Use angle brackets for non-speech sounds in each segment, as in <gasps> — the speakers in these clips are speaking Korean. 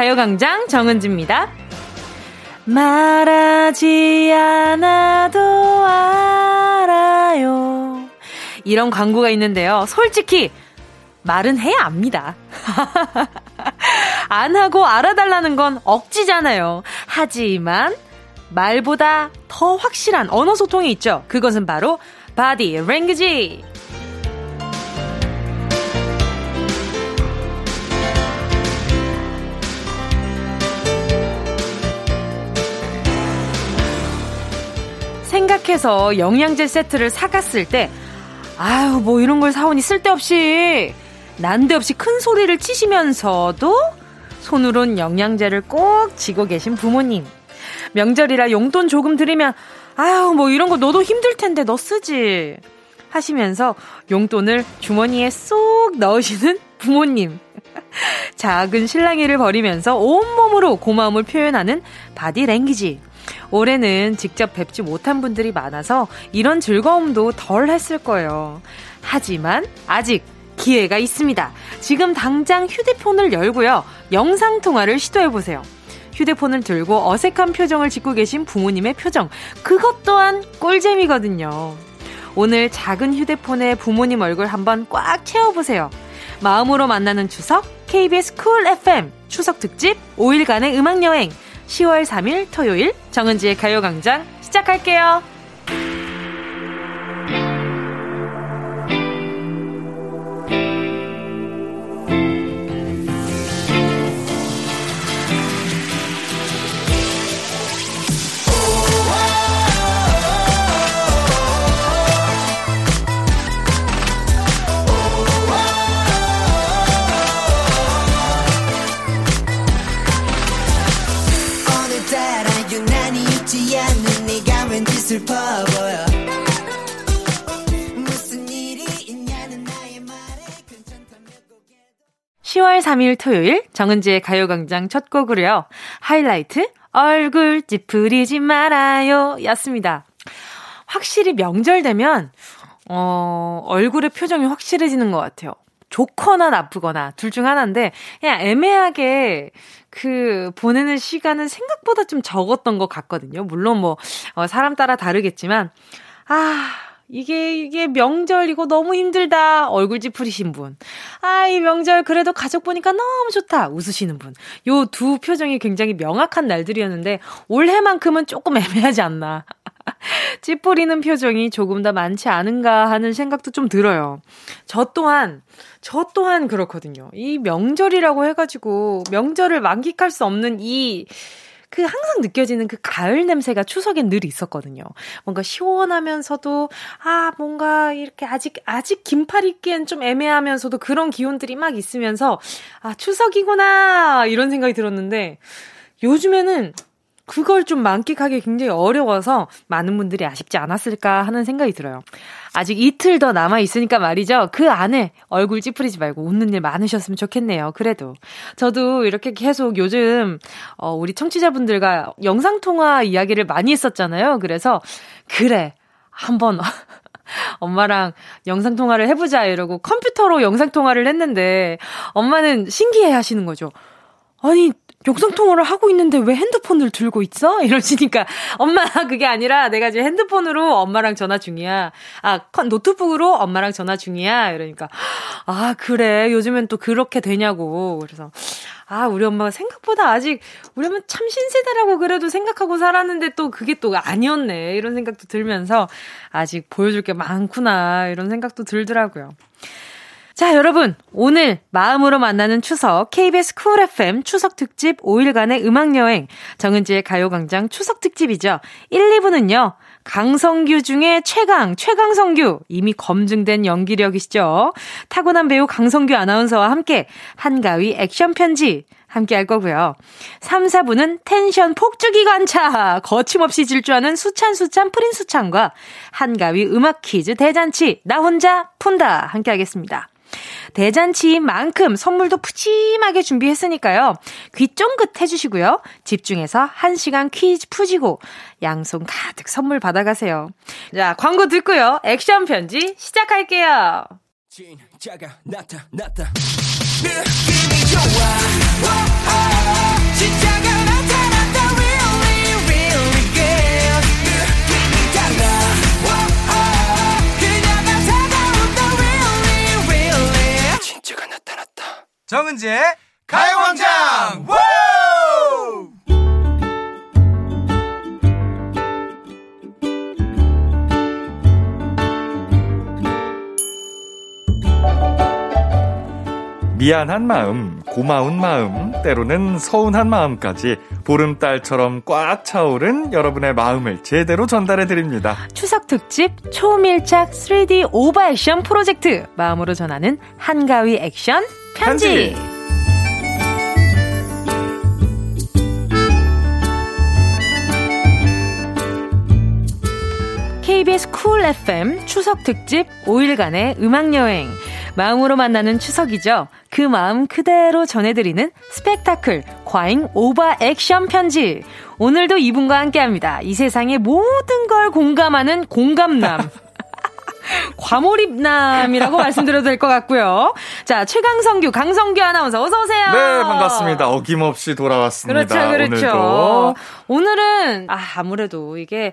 가요광장 정은지입니다. 말하지 않아도 알아요. 이런 광고가 있는데요. 솔직히 말은 해야 압니다. <laughs> 안 하고 알아달라는 건 억지잖아요. 하지만 말보다 더 확실한 언어 소통이 있죠. 그것은 바로 바디 랭귀지. 생각해서 영양제 세트를 사갔을 때 아유 뭐 이런 걸 사오니 쓸데없이 난데없이 큰 소리를 치시면서도 손으론 영양제를 꼭 쥐고 계신 부모님. 명절이라 용돈 조금 드리면 아유 뭐 이런 거 너도 힘들 텐데 너 쓰지 하시면서 용돈을 주머니에 쏙 넣으시는 부모님. <laughs> 작은 실랑이를 벌이면서 온몸으로 고마움을 표현하는 바디 랭귀지. 올해는 직접 뵙지 못한 분들이 많아서 이런 즐거움도 덜 했을 거예요. 하지만 아직 기회가 있습니다. 지금 당장 휴대폰을 열고요. 영상통화를 시도해보세요. 휴대폰을 들고 어색한 표정을 짓고 계신 부모님의 표정. 그것 또한 꿀잼이거든요. 오늘 작은 휴대폰에 부모님 얼굴 한번 꽉 채워보세요. 마음으로 만나는 추석, KBS Cool FM 추석 특집 5일간의 음악여행 10월 3일 토요일 정은지의 가요광장 시작할게요. 3일 토요일 정은지의 가요광장 첫 곡으로요. 하이라이트 얼굴 찌푸리지 말아요 였습니다. 확실히 명절 되면 어, 얼굴의 표정이 확실해지는 것 같아요. 좋거나 나쁘거나 둘 중 하나인데 그냥 애매하게 그 보내는 시간은 생각보다 좀 적었던 것 같거든요. 물론 뭐 어, 사람 따라 다르겠지만 아 이게, 이게 명절이고 너무 힘들다. 얼굴 찌푸리신 분. 아, 이 명절 그래도 가족 보니까 너무 좋다. 웃으시는 분. 요 두 표정이 굉장히 명확한 날들이었는데 올해만큼은 조금 <laughs> 애매하지 않나. <laughs> 찌푸리는 표정이 조금 더 많지 않은가 하는 생각도 좀 들어요. 저 또한, 저 또한 그렇거든요. 이 명절이라고 해가지고 명절을 만끽할 수 없는 이 그 항상 느껴지는 그 가을 냄새가 추석엔 늘 있었거든요. 뭔가 시원하면서도 아 뭔가 이렇게 아직 아직 긴팔 입기엔 좀 애매하면서도 그런 기운들이 막 있으면서 아 추석이구나 이런 생각이 들었는데 요즘에는 그걸 좀 만끽하기 굉장히 어려워서 많은 분들이 아쉽지 않았을까 하는 생각이 들어요. 아직 이틀 더 남아 있으니까 말이죠. 그 안에 얼굴 찌푸리지 말고 웃는 일 많으셨으면 좋겠네요. 그래도 저도 이렇게 계속 요즘 어 우리 청취자분들과 영상 통화 이야기를 많이 했었잖아요. 그래서 그래. 한번 <laughs> 엄마랑 영상 통화를 해보자 이러고 컴퓨터로 영상 통화를 했는데 엄마는 신기해 하시는 거죠. 아니 영상통화를 하고 있는데 왜 핸드폰을 들고 있어? <laughs> 이러시니까, 엄마, 그게 아니라 내가 지금 핸드폰으로 엄마랑 전화 중이야. 아, 노트북으로 엄마랑 전화 중이야. 이러니까, 아, 그래. 요즘엔 또 그렇게 되냐고. 그래서, 아, 우리 엄마가 생각보다 아직, 우리 엄마 참 신세대라고 그래도 생각하고 살았는데 또 그게 또 아니었네. 이런 생각도 들면서, 아직 보여줄 게 많구나. 이런 생각도 들더라고요. 자, 여러분. 오늘 마음으로 만나는 추석 KBS 쿨 FM 추석 특집 5일간의 음악 여행 정은지의 가요 광장 추석 특집이죠. 1, 2부는요. 강성규 중에 최강, 최강성규. 이미 검증된 연기력이시죠. 타고난 배우 강성규 아나운서와 함께 한가위 액션 편지 함께 할 거고요. 3, 4부는 텐션 폭주기 관차. 거침없이 질주하는 수찬수찬 프린 수찬과 한가위 음악 퀴즈 대잔치. 나 혼자 푼다. 함께 하겠습니다. 대잔치인 만큼 선물도 푸짐하게 준비했으니까요. 귀 쫑긋 해주시고요. 집중해서 1시간 퀴즈 푸시고 양손 가득 선물 받아가세요. 자, 광고 듣고요. 액션 편지 시작할게요. 진짜가 나타났다. 느낌이 좋아. 정은지의 가요광장! 미안한 마음, 고마운 마음, 때로는 서운한 마음까지 보름달처럼 꽉 차오른 여러분의 마음을 제대로 전달해 드립니다. 추석 특집 초밀착 3D 오버 액션 프로젝트. 마음으로 전하는 한가위 액션 편지. KBS Cool FM 추석 특집 5일간의 음악 여행. 마음으로 만나는 추석이죠. 그 마음 그대로 전해드리는 스펙타클 과잉 오버 액션 편지. 오늘도 이분과 함께 합니다. 이 세상의 모든 걸 공감하는 공감남. <laughs> 과몰입남이라고 <laughs> 말씀드려도 될 것 같고요. 자, 최강성규, 강성규 아나운서 어서 오세요. 네, 반갑습니다. 어김없이 돌아왔습니다. 그렇죠, 그렇죠. 오늘도. 오늘은 아, 아무래도 이게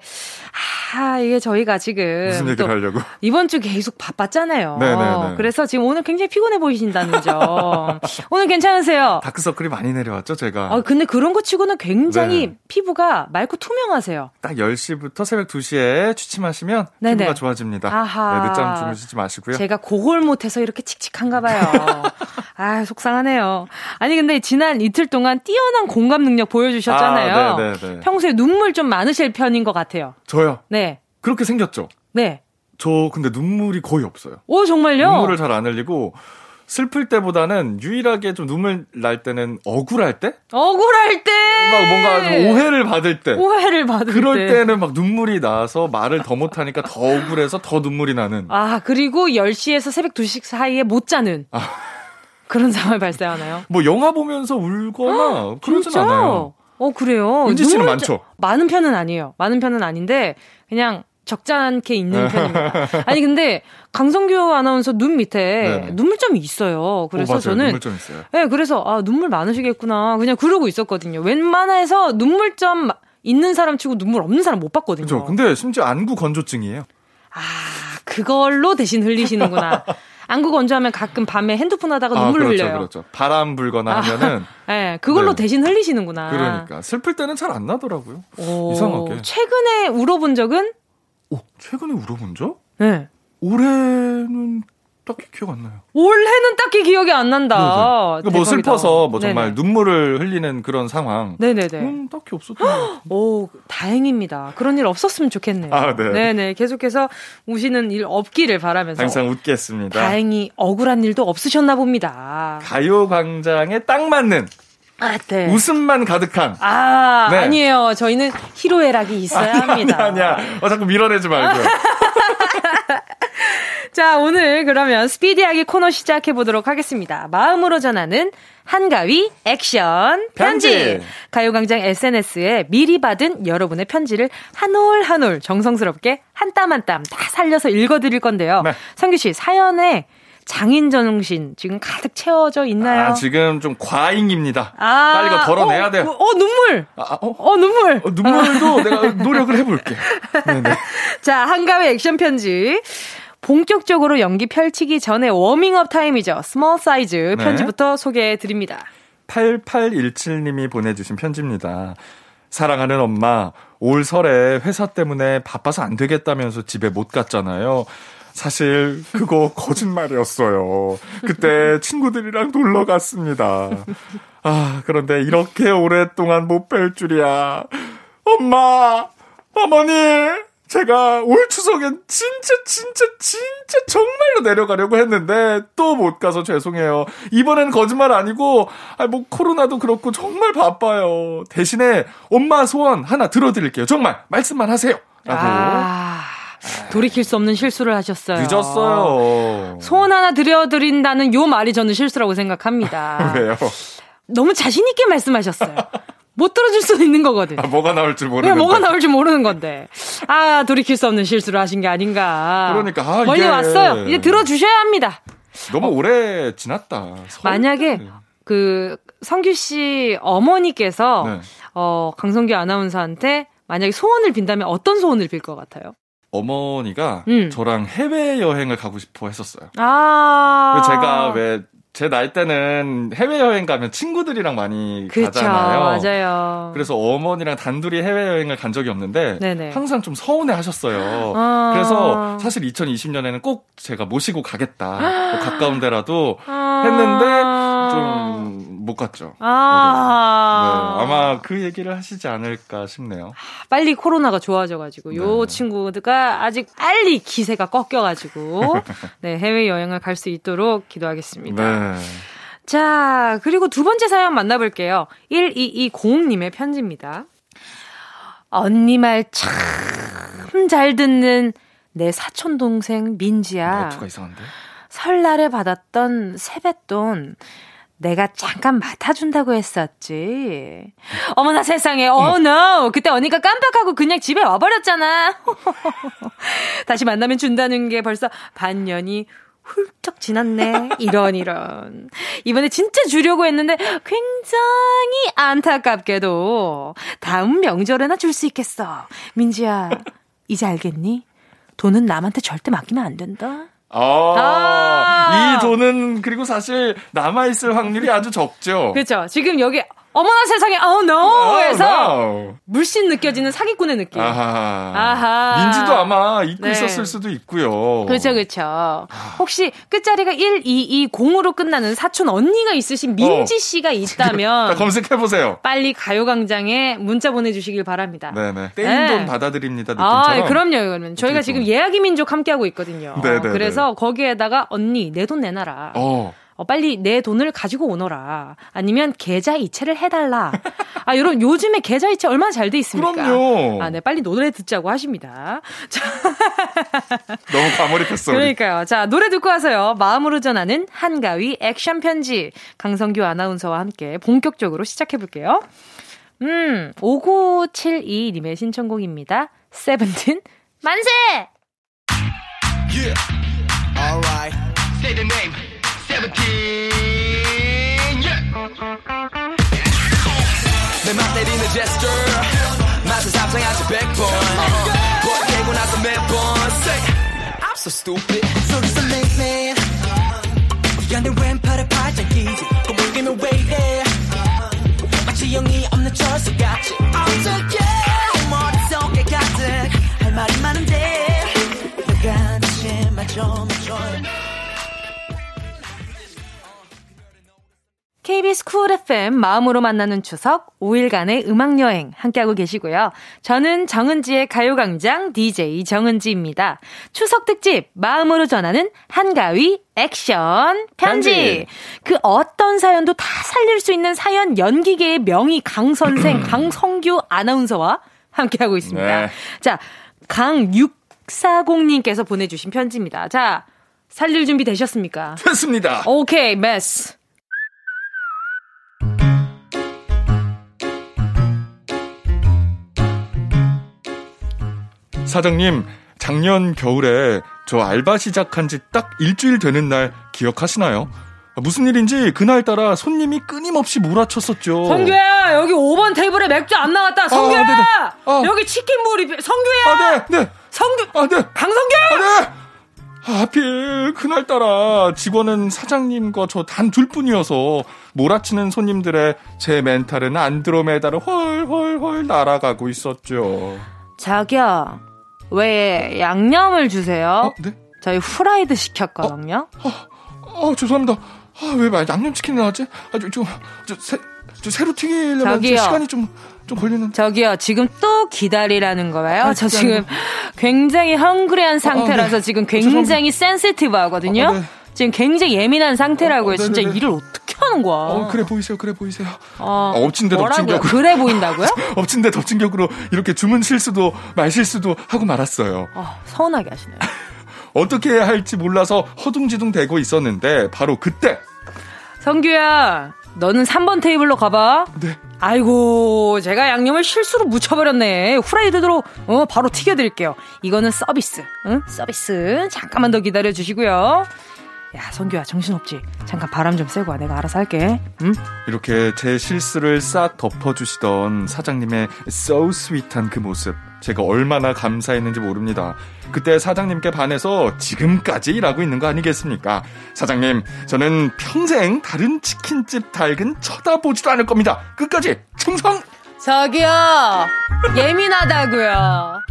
아, 이게 저희가 지금 무슨 얘기를 하려고? 이번 주 계속 바빴잖아요. 네네네. 네, 네. 그래서 지금 오늘 굉장히 피곤해 보이신다는 점. <laughs> 오늘 괜찮으세요? 다크서클이 많이 내려왔죠, 제가. 아, 근데 그런 거 치고는 굉장히 네. 피부가 맑고 투명하세요. 딱 10시부터 새벽 2시에 취침하시면 네네. 피부가 좋아집니다. 아하. 네, 늦잠 주무시지 마시고요. 제가 그걸 못해서 이렇게 칙칙한가 봐요. <laughs> 아, 속상하네요. 아니, 근데 지난 이틀 동안 뛰어난 공감 능력 보여주셨잖아요. 아, 네네네. 평소에 눈물 좀 많으실 편인 것 같아요. 저요? 네. 그렇게 생겼죠? 네. 저 근데 눈물이 거의 없어요. 오, 정말요? 눈물을 잘 안 흘리고 슬플 때보다는 유일하게 좀 눈물 날 때는 억울할 때? 억울할 때! 막 뭔가 좀 오해를 받을 때. 오해를 받을 그럴 때. 그럴 때는 막 눈물이 나서 말을 더 못하니까 더 억울해서 더 눈물이 나는. 아, 그리고 10시에서 새벽 2시 사이에 못 자는. 아. 그런 상황이 발생하나요? 뭐 영화 보면서 울거나 그러진 않아요. 어, 그래요? 은지 씨는 많죠? 많은 편은 아니에요. 많은 편은 아닌데, 그냥 적잖게 있는 네. 편입니다. 아니 근데 강성규 아나운서 눈 밑에 네네. 눈물점이 있어요. 그래서 오, 저는 눈물점 있어요. 네, 그래서 아 눈물 많으시겠구나 그냥 그러고 있었거든요. 웬만해서 눈물점 있는 사람 치고 눈물 없는 사람 못 봤거든요. 그렇죠. 근데 심지어 안구 건조증이에요. 아 그걸로 대신 흘리시는구나. <laughs> 안구 건조하면 가끔 밤에 핸드폰 하다가 아, 눈물 그렇죠, 흘려요. 그렇죠. 바람 불거나 아, 하면은 네, <laughs> 그걸로 네. 대신 흘리시는구나. 그러니까 슬플 때는 잘 안 나더라고요. 오, 이상하게. 최근에 울어본 적은 오, 최근에 울어본 적? 네. 올해는 딱히 기억 안 나요. 올해는 딱히 기억이 안 난다. 그러니까 뭐 슬퍼서 뭐 정말 네네. 눈물을 흘리는 그런 상황. 네네네. 음, 딱히 없었던 오, 다행입니다. 그런 일 없었으면 좋겠네요. 아, 네. 네네. 계속해서 우시는 일 없기를 바라면서. 항상 웃겠습니다. 다행히 억울한 일도 없으셨나 봅니다. 가요광장에 딱 맞는 아, 네. 웃음만 가득한. 아, 네. 아니에요. 저희는 희로애락이 있어야 아니, 합니다. 아니야, 아니야. 어, 자꾸 밀어내지 말고. <laughs> 자, 오늘 그러면 스피디하게 코너 시작해 보도록 하겠습니다. 마음으로 전하는 한가위 액션 편지. 편지. 가요광장 SNS에 미리 받은 여러분의 편지를 한 올 한 올 정성스럽게 한 땀 한 땀 다 살려서 읽어드릴 건데요. 네. 성규 씨 사연에 장인 정신 지금 가득 채워져 있나요? 아, 지금 좀 과잉입니다. 아, 빨리 이거 덜어내야 어, 돼요. 어, 눈물. 아, 아, 어? 어, 눈물. 어, 눈물도 <laughs> 내가 노력을 해볼게. 네네. 자, 한가위 액션 편지. 본격적으로 연기 펼치기 전에 워밍업 타임이죠. small size 네. 편지부터 네. 소개해 드립니다. 8817님이 보내주신 편지입니다. 사랑하는 엄마, 올 설에 회사 때문에 바빠서 안 되겠다면서 집에 못 갔잖아요. 사실 그거 <laughs> 거짓말이었어요. 그때 친구들이랑 놀러 갔습니다. 아, 그런데 이렇게 오랫동안 못 뵐 줄이야. 엄마! 어머니! 제가 올 추석엔 진짜 진짜 진짜 정말로 내려가려고 했는데 또 못 가서 죄송해요. 이번엔 거짓말 아니고 아뭐 코로나도 그렇고 정말 바빠요. 대신에 엄마 소원 하나 들어드릴게요. 정말 말씀만 하세요. 라고. 아... 돌이킬 수 없는 실수를 하셨어요. 늦었어요. 소원 하나 드려드린다는 요 말이 저는 실수라고 생각합니다. <laughs> 왜요? 너무 자신있게 말씀하셨어요. 못 들어줄 수도 있는 거거든. 아, 뭐가 나올 줄 모르는 네, 뭐가 나올 줄 모르는 건데. 아, 돌이킬 수 없는 실수를 하신 게 아닌가. 그러니까, 아, 멀리 이게... 왔어요. 이제 들어주셔야 합니다. 너무 어. 오래 지났다. 만약에 그 성규 씨 어머니께서 네. 어 강성규 아나운서한테 만약에 소원을 빈다면 어떤 소원을 빌 것 같아요? 어머니가 음. 저랑 해외 여행을 가고 싶어 했었어요. 아. 제가 왜 제 나이 때는 해외 여행 가면 친구들이랑 많이 그쵸, 가잖아요. 맞아요. 그래서 어머니랑 단둘이 해외 여행을 간 적이 없는데 네네. 항상 좀 서운해 하셨어요. 아. 그래서 사실 2020년에는 꼭 제가 모시고 가겠다. 뭐 가까운 데라도 아. 했는데 좀 못 갔죠. 아. 네, 아마 그 얘기를 하시지 않을까 싶네요. 빨리 코로나가 좋아져가지고 네. 요 친구가 아직 빨리 기세가 꺾여가지고 <laughs> 네, 해외 여행을 갈 수 있도록 기도하겠습니다. 네. 자, 그리고 두 번째 사연 만나볼게요. 1220님의 편지입니다. 언니 말 참 잘 듣는 내 사촌 동생 민지야. 말투가 이상한데? 설날에 받았던 세뱃돈 내가 잠깐 맡아준다고 했었지. 어머나 세상에, 어, 노! 그때 언니가 깜빡하고 그냥 집에 와버렸잖아. <laughs> 다시 만나면 준다는 게 벌써 반년이 훌쩍 지났네. 이런, 이런. 이번에 진짜 주려고 했는데 굉장히 안타깝게도 다음 명절에나 줄 수 있겠어. 민지야, 이제 알겠니? 돈은 남한테 절대 맡기면 안 된다. 아, 아~ 이 돈은 그리고 사실 남아있을 확률이 아주 적죠. 그렇죠. 지금 여기 어머나 세상에, oh no! 해서 oh, no. 물씬 느껴지는 사기꾼의 느낌. 아하. 아하. 민지도 아마 잊고 네. 있었을 수도 있고요. 그렇죠, 그렇죠. 혹시 끝자리가 1220으로 끝나는 사촌 언니가 있으신 민지 어. 씨가 있다면 <laughs> 검색해 보세요. 빨리 가요광장에 문자 보내주시길 바랍니다. 네네. 떼인 돈 네. 받아드립니다. 느낌처럼. 아, 그럼요, 그러면. 저희가 지금 예약이 민족 함께하고 있거든요. 네네. 그래서 거기에다가 언니, 내 돈 내놔라. 어. 어, 빨리 내 돈을 가지고 오너라. 아니면 계좌 이체를 해달라. 아, 여러분, 요즘에 계좌 이체 얼마나 잘 돼 있습니까? 그럼요. 아, 네, 빨리 노래 듣자고 하십니다. 자. <laughs> 너무 과몰입했어. 그러니까요. 자, 노래 듣고 와서요. 마음으로 전하는 한가위 액션 편지. 강성규 아나운서와 함께 본격적으로 시작해볼게요. 음, 5972님의 신청곡입니다. 세븐틴, 만세! Yeah. Alright. Say the name. 17 yeah. 내맘 때리는 제스처 맛은 상상하지 100번 버리고 나서 매번 Say I'm so stupid. 속에서 내내 연애 왼팔에 팔짱 끼지 꼬물기면 왜 이래 마치 영이 없는 철수같이 어떻게 머릿속에 가득 할 말이 많은데 내가 대체 맞춰 맞춰 KBS 쿨 FM 마음으로 만나는 추석 5일간의 음악 여행 함께하고 계시고요. 저는 정은지의 가요광장 DJ 정은지입니다. 추석 특집 마음으로 전하는 한가위 액션 편지. 편지. 그 어떤 사연도 다 살릴 수 있는 사연 연기계의 명의 강 선생 <clears throat> 강성규 아나운서와 함께하고 있습니다. 네. 자, 강640님께서 보내주신 편지입니다. 자, 살릴 준비 되셨습니까? 됐습니다. 오케이, 메스. 사장님, 작년 겨울에 저 알바 시작한 지 딱 일주일 되는 날 기억하시나요? 무슨 일인지 그날따라 손님이 끊임없이 몰아쳤었죠. 성규야, 여기 5번 테이블에 맥주 안 나왔다. 성규야, 아, 아. 여기 치킨 물이 성규야. 아, 네, 네. 성규, 아, 네. 강성규. 아, 네. 아, 하필 그날따라 직원은 사장님과 저 단 둘 뿐이어서 몰아치는 손님들의 제 멘탈은 안드로메다를 헐헐헐 날아가고 있었죠. 자기야, 왜 양념을 주세요? 어, 네? 저희 후라이드 시켰거든요. 어, 어, 어 죄송합니다. 아, 왜 양념치킨 나왔지? 아, 저, 저, 저, 새, 저 새로 튀기려면 시간이 좀, 좀 걸리는. 저기요, 지금 또 기다리라는 거예요? 아, 저 지금 굉장히 hungry한 상태라서 아, 네. 지금 굉장히 sensitive 하거든요? 아, 네. 지금 굉장히 예민한 상태라고요. 어, 진짜 일을 어떻게 하는 거야? 어, 그래 보이세요, 그래 보이세요. 어, 아, 엎친 데 덮친 격으로. 그래 보인다고요? <laughs> 엎친 데 덮친 격으로 이렇게 주문 실수도 말 실수도 하고 말았어요. 어, 서운하게 하시네요. <laughs> 어떻게 해야 할지 몰라서 허둥지둥 대고 있었는데 바로 그때 성규야 너는 3번 테이블로 가봐. 네. 아이고, 제가 양념을 실수로 묻혀버렸네. 후라이드로, 어, 바로 튀겨드릴게요. 이거는 서비스, 응? 서비스. 잠깐만 더 기다려주시고요. 야, 성규야, 정신없지? 잠깐 바람 좀 쐬고 와. 내가 알아서 할게. 응? 이렇게 제 실수를 싹 덮어주시던 사장님의 so sweet한 그 모습. 제가 얼마나 감사했는지 모릅니다. 그때 사장님께 반해서 지금까지 일하고 있는 거 아니겠습니까? 사장님, 저는 평생 다른 치킨집 닭은 쳐다보지도 않을 겁니다. 끝까지 충성! 저기요! 예민하다고요.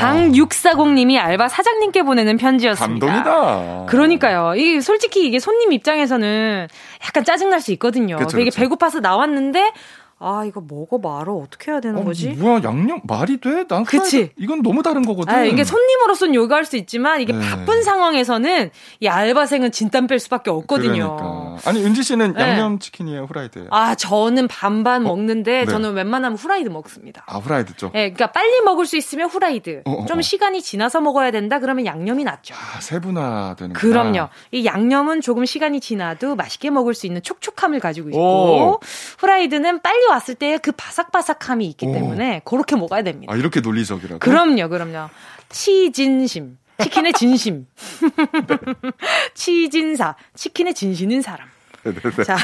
강육사공님이 알바 사장님께 보내는 편지였습니다. 감동이다. 그러니까요. 이 솔직히 이게 손님 입장에서는 약간 짜증 날 수 있거든요. 그쵸, 되게 그쵸. 배고파서 나왔는데 아 이거 먹어 말어 어떻게 해야 되는 어, 거지? 뭐야 양념 말이 돼? 난 그치. 이건 너무 다른 거거든. 아, 이게 손님으로서는 요구할 수 있지만 이게 네. 바쁜 상황에서는 이 알바생은 진땀 뺄 수밖에 없거든요. 그러니까. 아니 은지 씨는 네. 양념 치킨이에요, 후라이드예요? 아 저는 반반 먹는데 네. 저는 웬만하면 후라이드 먹습니다. 아, 후라이드 쪽. 예, 그러니까 빨리 먹을 수 있으면 후라이드. 어, 어, 좀 어. 시간이 지나서 먹어야 된다 그러면 양념이 낫죠. 아, 세분화되는. 그럼요. 이 양념은 조금 시간이 지나도 맛있게 먹을 수 있는 촉촉함을 가지고 있고 오. 후라이드는 빨리 왔을 때 그 바삭바삭함이 있기 오. 때문에 그렇게 먹어야 됩니다. 아 이렇게 논리적이라고? 그럼요, 그럼요. 치진심. 치킨의 진심. <laughs> 치진사. 치킨의 진심인 사람. 네네네. 자.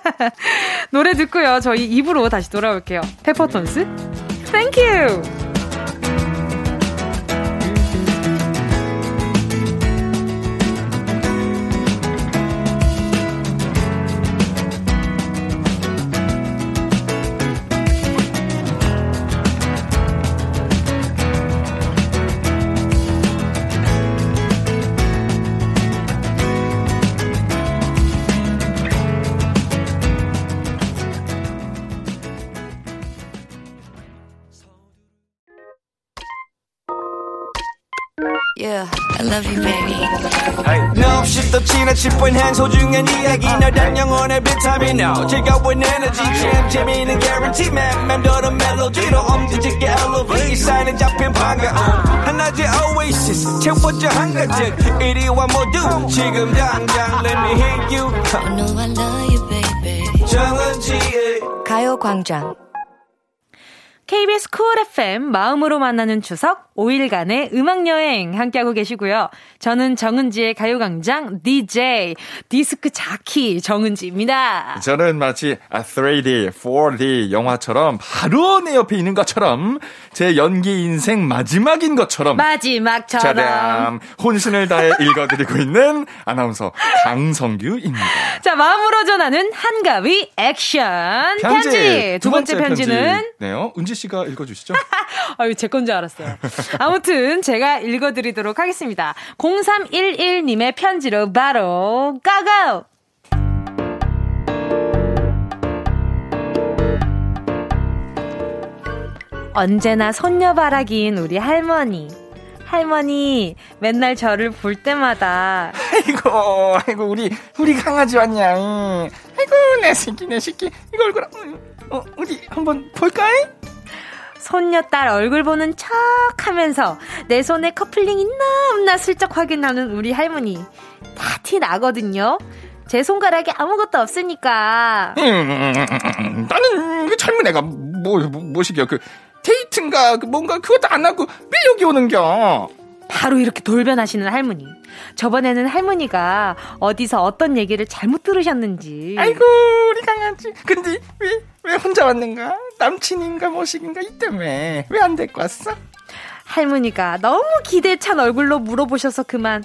<laughs> 노래 듣고요. 저희 입으로 다시 돌아올게요. 페퍼톤스. You. Love you, baby. No, shift the 지나칠 뻔한 소중한 이야기. 너란 영혼의 비타민. O 즐거운 에너지. 참 재미있는 guarantee man. 맘대로 멜로디로 엄지짓게 elevate. 이 사인에 잡힌 반가움. 하나의 oasis. 채워져 한가득 이리와 모두. 지금 당장 let me hit you. I know I love you, baby. 정은지의 가요광장. KBS 쿨 FM 마음으로 만나는 추석 5일간의 음악여행 함께하고 계시고요. 저는 정은지의 가요광장 DJ 디스크 자키 정은지입니다. 저는 마치 아, 3D, 4D 영화처럼 바로 내 옆에 있는 것처럼 제 연기 인생 마지막인 것처럼 마지막처럼 짜담 혼신을 다해 읽어드리고 있는 아나운서 강성규입니다. 자 마음으로 전하는 한가위 액션 편지, 두 번째, 편지는 네요. 은지 씨가 읽어주시죠. <laughs> 아유, 제 건 줄 알았어요. 아무튼 제가 읽어드리도록 하겠습니다. 0311님의 편지로 바로 까가오! 언제나 손녀바라기인 우리 할머니. 할머니, 맨날 저를 볼 때마다 아이고, 아이고, 우리, 우리 강아지 왔냐. 아이고, 내 새끼, 내 새끼. 이거 얼굴, 어, 우리 한번 볼까? 손녀딸 얼굴 보는 척 하면서 내 손에 커플링 있나 없나 슬쩍 확인하는 우리 할머니. 다 티 나거든요. 제 손가락에 아무것도 없으니까. 음, 나는 그 젊은 애가 뭐, 뭐, 뭐시겨. 그, 데이트인가, 그 뭔가 그것도 안 하고 왜 여기 오는겨? 바로 이렇게 돌변하시는 할머니. 저번에는 할머니가 어디서 어떤 얘기를 잘못 들으셨는지. 아이고, 우리 강아지. 근데 왜, 왜 혼자 왔는가? 남친인가 뭐시긴가 이 때문에. 왜 안 데리고 왔어? 할머니가 너무 기대 찬 얼굴로 물어보셔서 그만.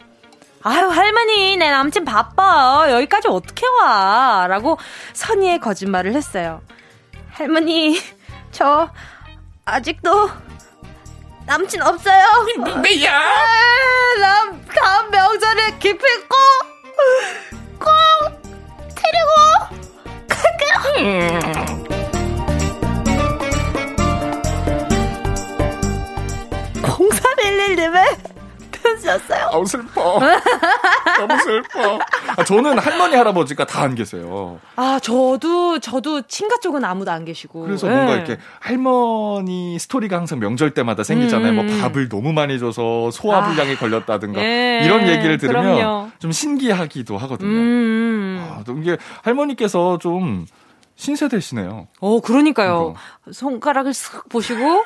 아유, 할머니, 내 남친 바빠. 여기까지 어떻게 와? 라고 선의의 거짓말을 했어요. 할머니, 저, 아직도, 남친 없어요. 왜야? 아, 남, 다음 명절에 기필코, 꼭, 데리고, 갈게요. 0311님의 편지였어요. 아우, 슬퍼. 너무 슬퍼. 아, 저는 할머니, 할아버지가 다 안 계세요. 아, 저도, 저도 친가 쪽은 아무도 안 계시고. 그래서 예. 뭔가 이렇게 할머니 스토리가 항상 명절 때마다 생기잖아요. 음, 뭐 음. 밥을 너무 많이 줘서 소화불량에 걸렸다든가 예, 이런 얘기를 들으면 그럼요. 좀 신기하기도 하거든요. 음. 아, 또 이게 할머니께서 좀 신세대시네요. 어, 그러니까요. 손가락을 쓱 보시고,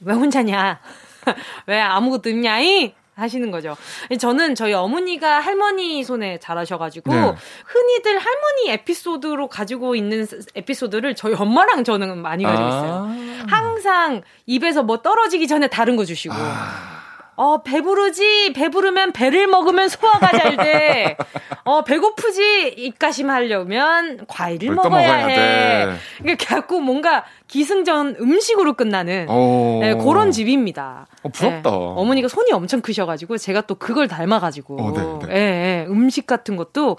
왜 혼자냐. <laughs> 왜 아무것도 없냐이? 하시는 거죠. 저는 저희 어머니가 할머니 손에 자라셔가지고 네. 흔히들 할머니 에피소드로 가지고 있는 에피소드를 저희 엄마랑 저는 많이 가지고 있어요. 아. 항상 입에서 뭐 떨어지기 전에 다른 거 주시고. 어, 배부르지? 배부르면 배를 먹으면 소화가 잘 돼. 어, 배고프지? 입가심 하려면 과일을 먹어야, 먹어야 해. 돼. 이게 자꾸 뭔가 기승전 음식으로 끝나는 오. 네, 그런 집입니다. 어, 부럽다. 네, 어머니가 손이 엄청 크셔가지고 제가 또 그걸 닮아가지고 어, 네, 네. 예, 예, 음식 같은 것도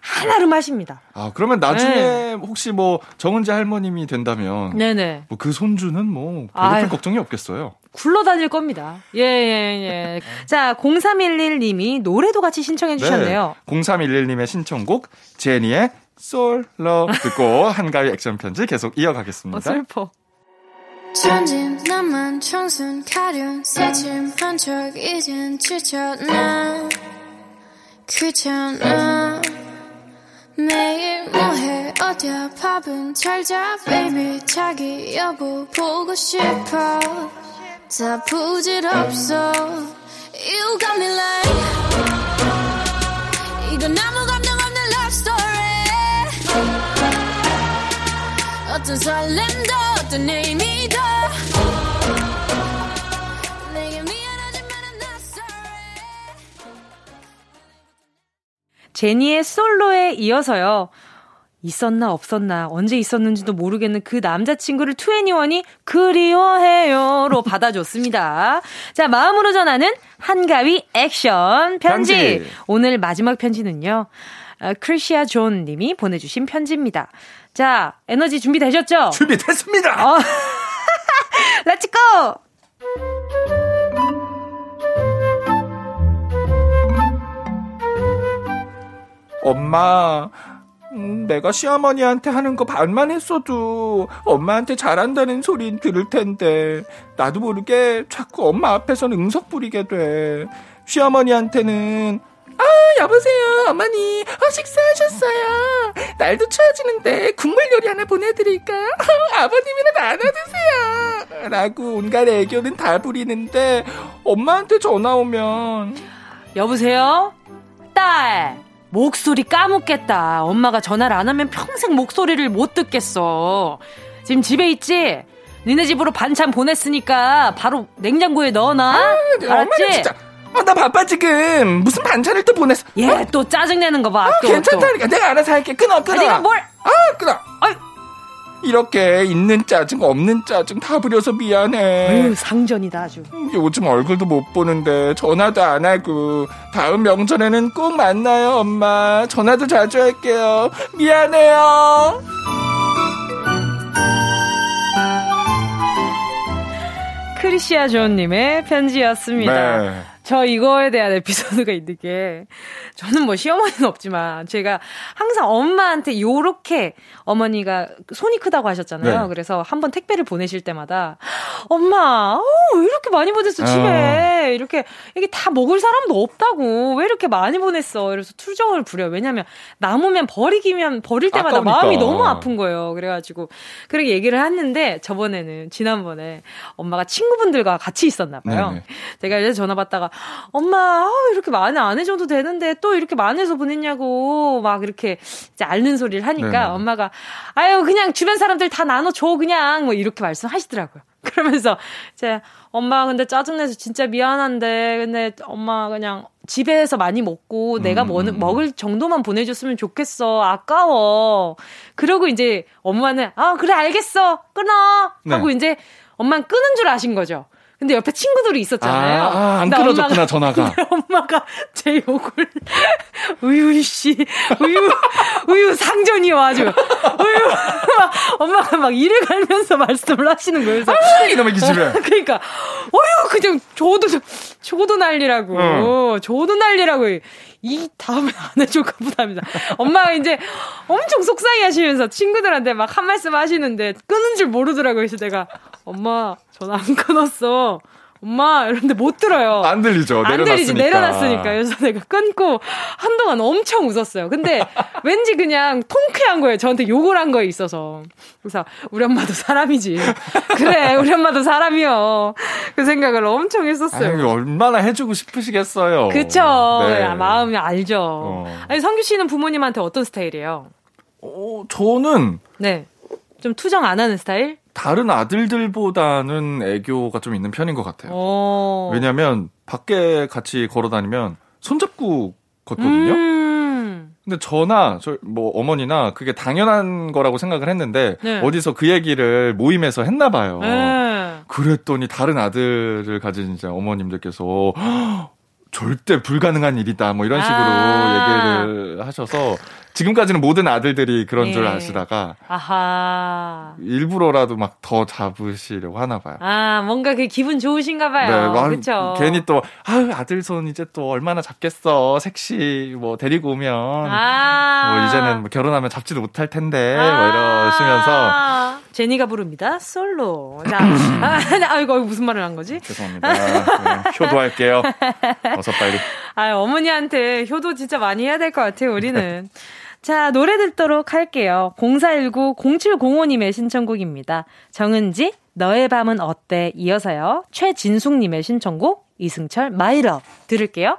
하나로 마십니다. 아, 그러면 나중에 네. 혹시 뭐 정은지 할머님이 된다면 네네. 뭐 그 손주는 뭐 배고플 아유. 걱정이 없겠어요. 굴러다닐 겁니다. 예, 예, 예. 자, 0311님이 노래도 같이 신청해 주셨네요. 0311님의 신청곡 제니의 솔로 듣고 <laughs> 한가위 액션 편지 계속 어, 이어가겠습니다. 슬퍼. 천진 나만 청순 가련 새침 한 척 이젠 지쳤나 귀찮아 매일 뭐해 어디야 밥은 잘자 baby 자기 여보 보고 싶어 다 부질없어. You got me like 이건 아무 감정 없는 love story. 어떤 설렘도 어떤 의미도. 제니의 솔로에 이어서요. 있었나 없었나 언제 있었는지도 모르겠는 그 남자친구를 2NE1이 그리워해요로 <laughs> 받아줬습니다. 자 마음으로 전하는 한가위 액션 편지. 편지. 오늘 마지막 편지는요. 어, 크리시아 존 님이 보내주신 편지입니다. 자 에너지 준비되셨죠? 준비됐습니다. 어. <laughs> Let's go! 엄마, 음, 내가 시어머니한테 하는 거 반만 했어도 엄마한테 잘한다는 소린 들을 텐데 나도 모르게 자꾸 엄마 앞에서는 응석 부리게 돼. 시어머니한테는 아 여보세요 어머니 어, 식사하셨어요 날도 추워지는데 국물 요리 하나 보내드릴까요 <laughs> 아버님이나 나눠 드세요 라고 온갖 애교는 다 부리는데 엄마한테 전화 오면 여보세요? 딸! 목소리 까먹겠다. 엄마가 전화를 안 하면 평생 목소리를 못 듣겠어. 지금 집에 있지? 니네 집으로 반찬 보냈으니까 바로 냉장고에 넣어놔. 알았지? 엄마는 진짜 아, 나 바빠 지금 무슨 반찬을 또 보냈어 얘 어? 또 짜증 내는 거 봐. 아, 또, 괜찮다니까 내가 알아서 할게 끊어 또. 끊어 아, 내가 뭘? 아 끊어 아이. 이렇게 있는 짜증 없는 짜증 다 부려서 미안해 어휴, 상전이다 아주. 요즘 얼굴도 못 보는데 전화도 안 하고 다음 명절에는 꼭 만나요 엄마 전화도 자주 할게요 미안해요 크리시아 존님의 편지였습니다. 네. 저 이거에 대한 에피소드가 있는 게 저는 뭐 시어머니는 없지만 제가 항상 엄마한테 요렇게 어머니가 손이 크다고 하셨잖아요. 네. 그래서 한번 택배를 보내실 때마다 엄마 어, 왜 이렇게 많이 보냈어 집에 이렇게 이게 다 먹을 사람도 없다고 왜 이렇게 많이 보냈어. 그래서 투정을 부려. 왜냐면 남으면 버리기면 버릴 때마다 아까우니까. 마음이 너무 아픈 거예요. 그래가지고 그렇게 얘기를 했는데 저번에는 지난번에 엄마가 친구분들과 같이 있었나 봐요. 네네. 제가 이제 전화 받다가 엄마 아, 이렇게 많이 안 해줘도 되는데 또 이렇게 많이 해서 보냈냐고 막 이렇게 이제 앓는 소리를 하니까 네네. 엄마가 아유 그냥 주변 사람들 다 나눠줘 그냥 뭐 이렇게 말씀하시더라고요. <laughs> 그러면서 제가 엄마 근데 짜증내서 진짜 미안한데 근데 엄마 그냥 집에서 많이 먹고 내가 음. 먹, 먹을 정도만 보내줬으면 좋겠어 아까워 그러고 이제 엄마는 아 그래 알겠어 끊어 하고 네. 이제 엄마는 끊은 줄 아신 거죠. 근데 옆에 친구들이 있었잖아요. 아, 아, 안 끊어졌구나, 엄마가- 전화가. 엄마가 제 욕을 <laughs> 우유 씨 우유 우유 상전이요 아주 우유 막 엄마가 막 이를 갈면서 <laughs> 말씀을 하시는 거예요. 그래서 아, 이놈의 기집애 그러니까 어휴 그냥 저도 저도 난리라고 어. 저도 난리라고 이 다음에 안 해줄까 보다입니다. 엄마가 이제 엄청 속상해 하시면서 친구들한테 막 한 말씀 하시는데 끊은 줄 모르더라고요. 그래서 내가 엄마 전화 안 끊었어. 엄마 이런데 못 들어요. 안 들리죠. 안 들리지 내려놨으니까. 내려놨으니까 그래서 내가 끊고 한동안 엄청 웃었어요. 근데 <laughs> 왠지 그냥 통쾌한 거예요. 저한테 욕을 한 거에 있어서 그래서 우리 엄마도 사람이지. <laughs> 그래 우리 엄마도 사람이요. 그 생각을 엄청 했었어요. 아유, 얼마나 해주고 싶으시겠어요. 그쵸. 네. 아, 마음이 알죠. 어. 아니 성규 씨는 부모님한테 어떤 스타일이에요? 어, 저는 네. 좀 투정 안 하는 스타일? 다른 아들들보다는 애교가 좀 있는 편인 것 같아요. 어. 왜냐면 밖에 같이 걸어 다니면 손잡고 걷거든요. 음. 근데 저나 저 뭐 어머니나 그게 당연한 거라고 생각을 했는데 네. 어디서 그 얘기를 모임에서 했나 봐요. 네. 그랬더니 다른 아들을 가진 이제 어머님들께서 "헉, <gasps> 절대 불가능한 일이다 뭐 이런 식으로 아. 얘기를 하셔서 지금까지는 모든 아들들이 그런 줄 예. 아시다가 아하. 일부러라도 막 더 잡으시려고 하나 봐요. 아, 뭔가 그 기분 좋으신가 봐요. 막 그쵸. 괜히 또 아유 아들 손 이제 또 얼마나 잡겠어 섹시 뭐 데리고 오면 아. 뭐 이제는 뭐 결혼하면 잡지도 못할 텐데 뭐 아. 이러시면서 제니가 부릅니다. 솔로. 자, 아, 아이고, 무슨 말을 한 거지? 죄송합니다. 네, 효도할게요. 어서 빨리. 아, 어머니한테 효도 진짜 많이 해야 될 것 같아요, 우리는. 자, 노래 듣도록 할게요. 0419-0705님의 신청곡입니다. 정은지, 너의 밤은 어때? 이어서요. 최진숙님의 신청곡, 이승철, 마이러. 들을게요.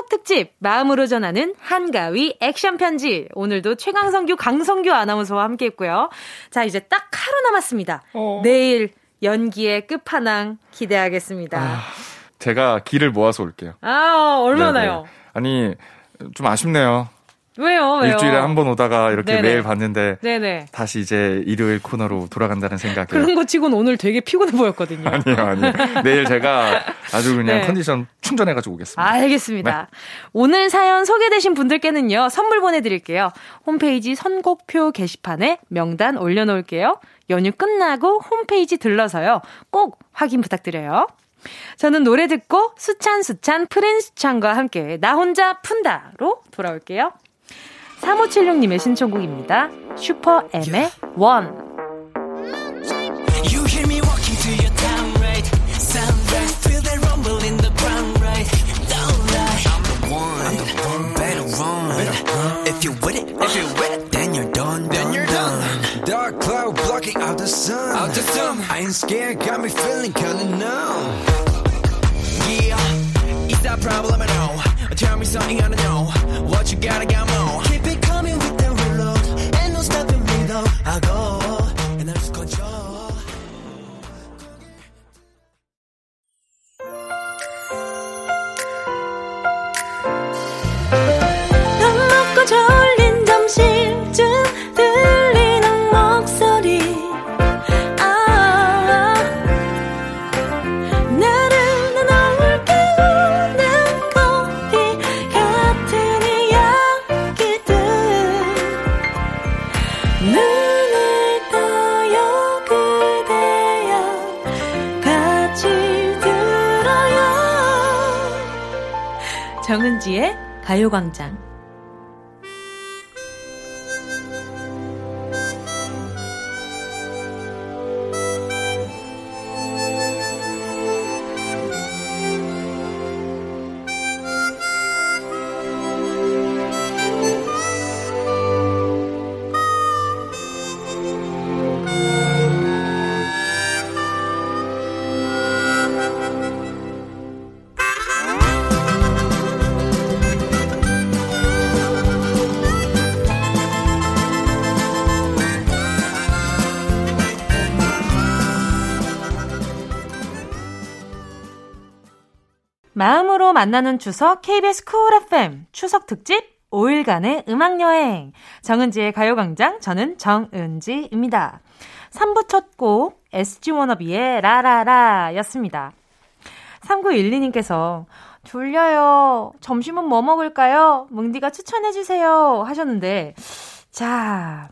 특집 마음으로 전하는 한가위 액션 편지 오늘도 최강성규 강성규 아나운서와 함께했고요. 자 이제 딱 하루 남았습니다. 어. 내일 연기의 끝판왕 기대하겠습니다. 제가 길을 모아서 올게요. 아 얼마나요? 네네. 아니 좀 아쉽네요. 왜요? 왜요? 일주일에 한 번 오다가 이렇게 네네. 매일 봤는데 네네. 다시 이제 일요일 코너로 돌아간다는 생각에 그런 거 치고는 오늘 되게 피곤해 보였거든요. <laughs> 아니요 아니요 내일 제가 아주 그냥 네. 컨디션 충전해 가지고 오겠습니다. 알겠습니다. 네. 오늘 사연 소개되신 분들께는요, 선물 보내 드릴게요. 홈페이지 선곡표 게시판에 명단 올려 놓을게요. 연휴 끝나고 홈페이지 들러서요. 꼭 확인 부탁드려요. 저는 노래 듣고 수찬 수찬 프린스 찬과 함께 나 혼자 푼다로 돌아올게요. 3576님의 신청곡입니다. 슈퍼 M의 원. You hear me walking to your town, right? Sunrise, feel that rumble in the ground, right? Don't lie. I'm the one. I'm the one. Better run. If you're with it, if you're wet, then you're done. Then you're done. Dark cloud blocking out the sun. Out the sun. I ain't scared, got me feeling kinda numb. Yeah, is that problem I know? Tell me something I don't know. What you gotta got more. 가요광장. 만나는 추석 KBS 쿨 FM 추석 특집 5일간의 음악여행. 정은지의 가요광장, 저는 정은지입니다. 3부 첫 곡, SG 워너비의 라라라 였습니다. 3912님께서, 졸려요. 점심은 뭐 먹을까요? 뭉디가 추천해주세요. 하셨는데, 자,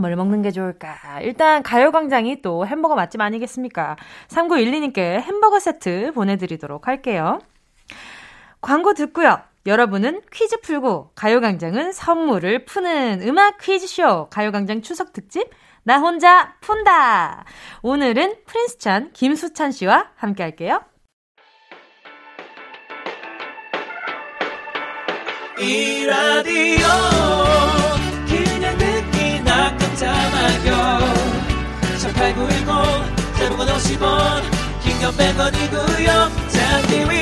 뭘 먹는 게 좋을까? 일단 가요광장이 또 햄버거 맛집 아니겠습니까? 3912님께 햄버거 세트 보내드리도록 할게요. 광고 듣고요. 여러분은 퀴즈 풀고 가요광장은 선물을 푸는 음악 퀴즈쇼 가요광장 추석 특집 나 혼자 푼다. 오늘은 프린스찬 김수찬 씨와 함께 할게요. 이 라디오 그냥 듣기나 깜짝마요 18910 대목원 50원 긴건 100원이고요 잠기 위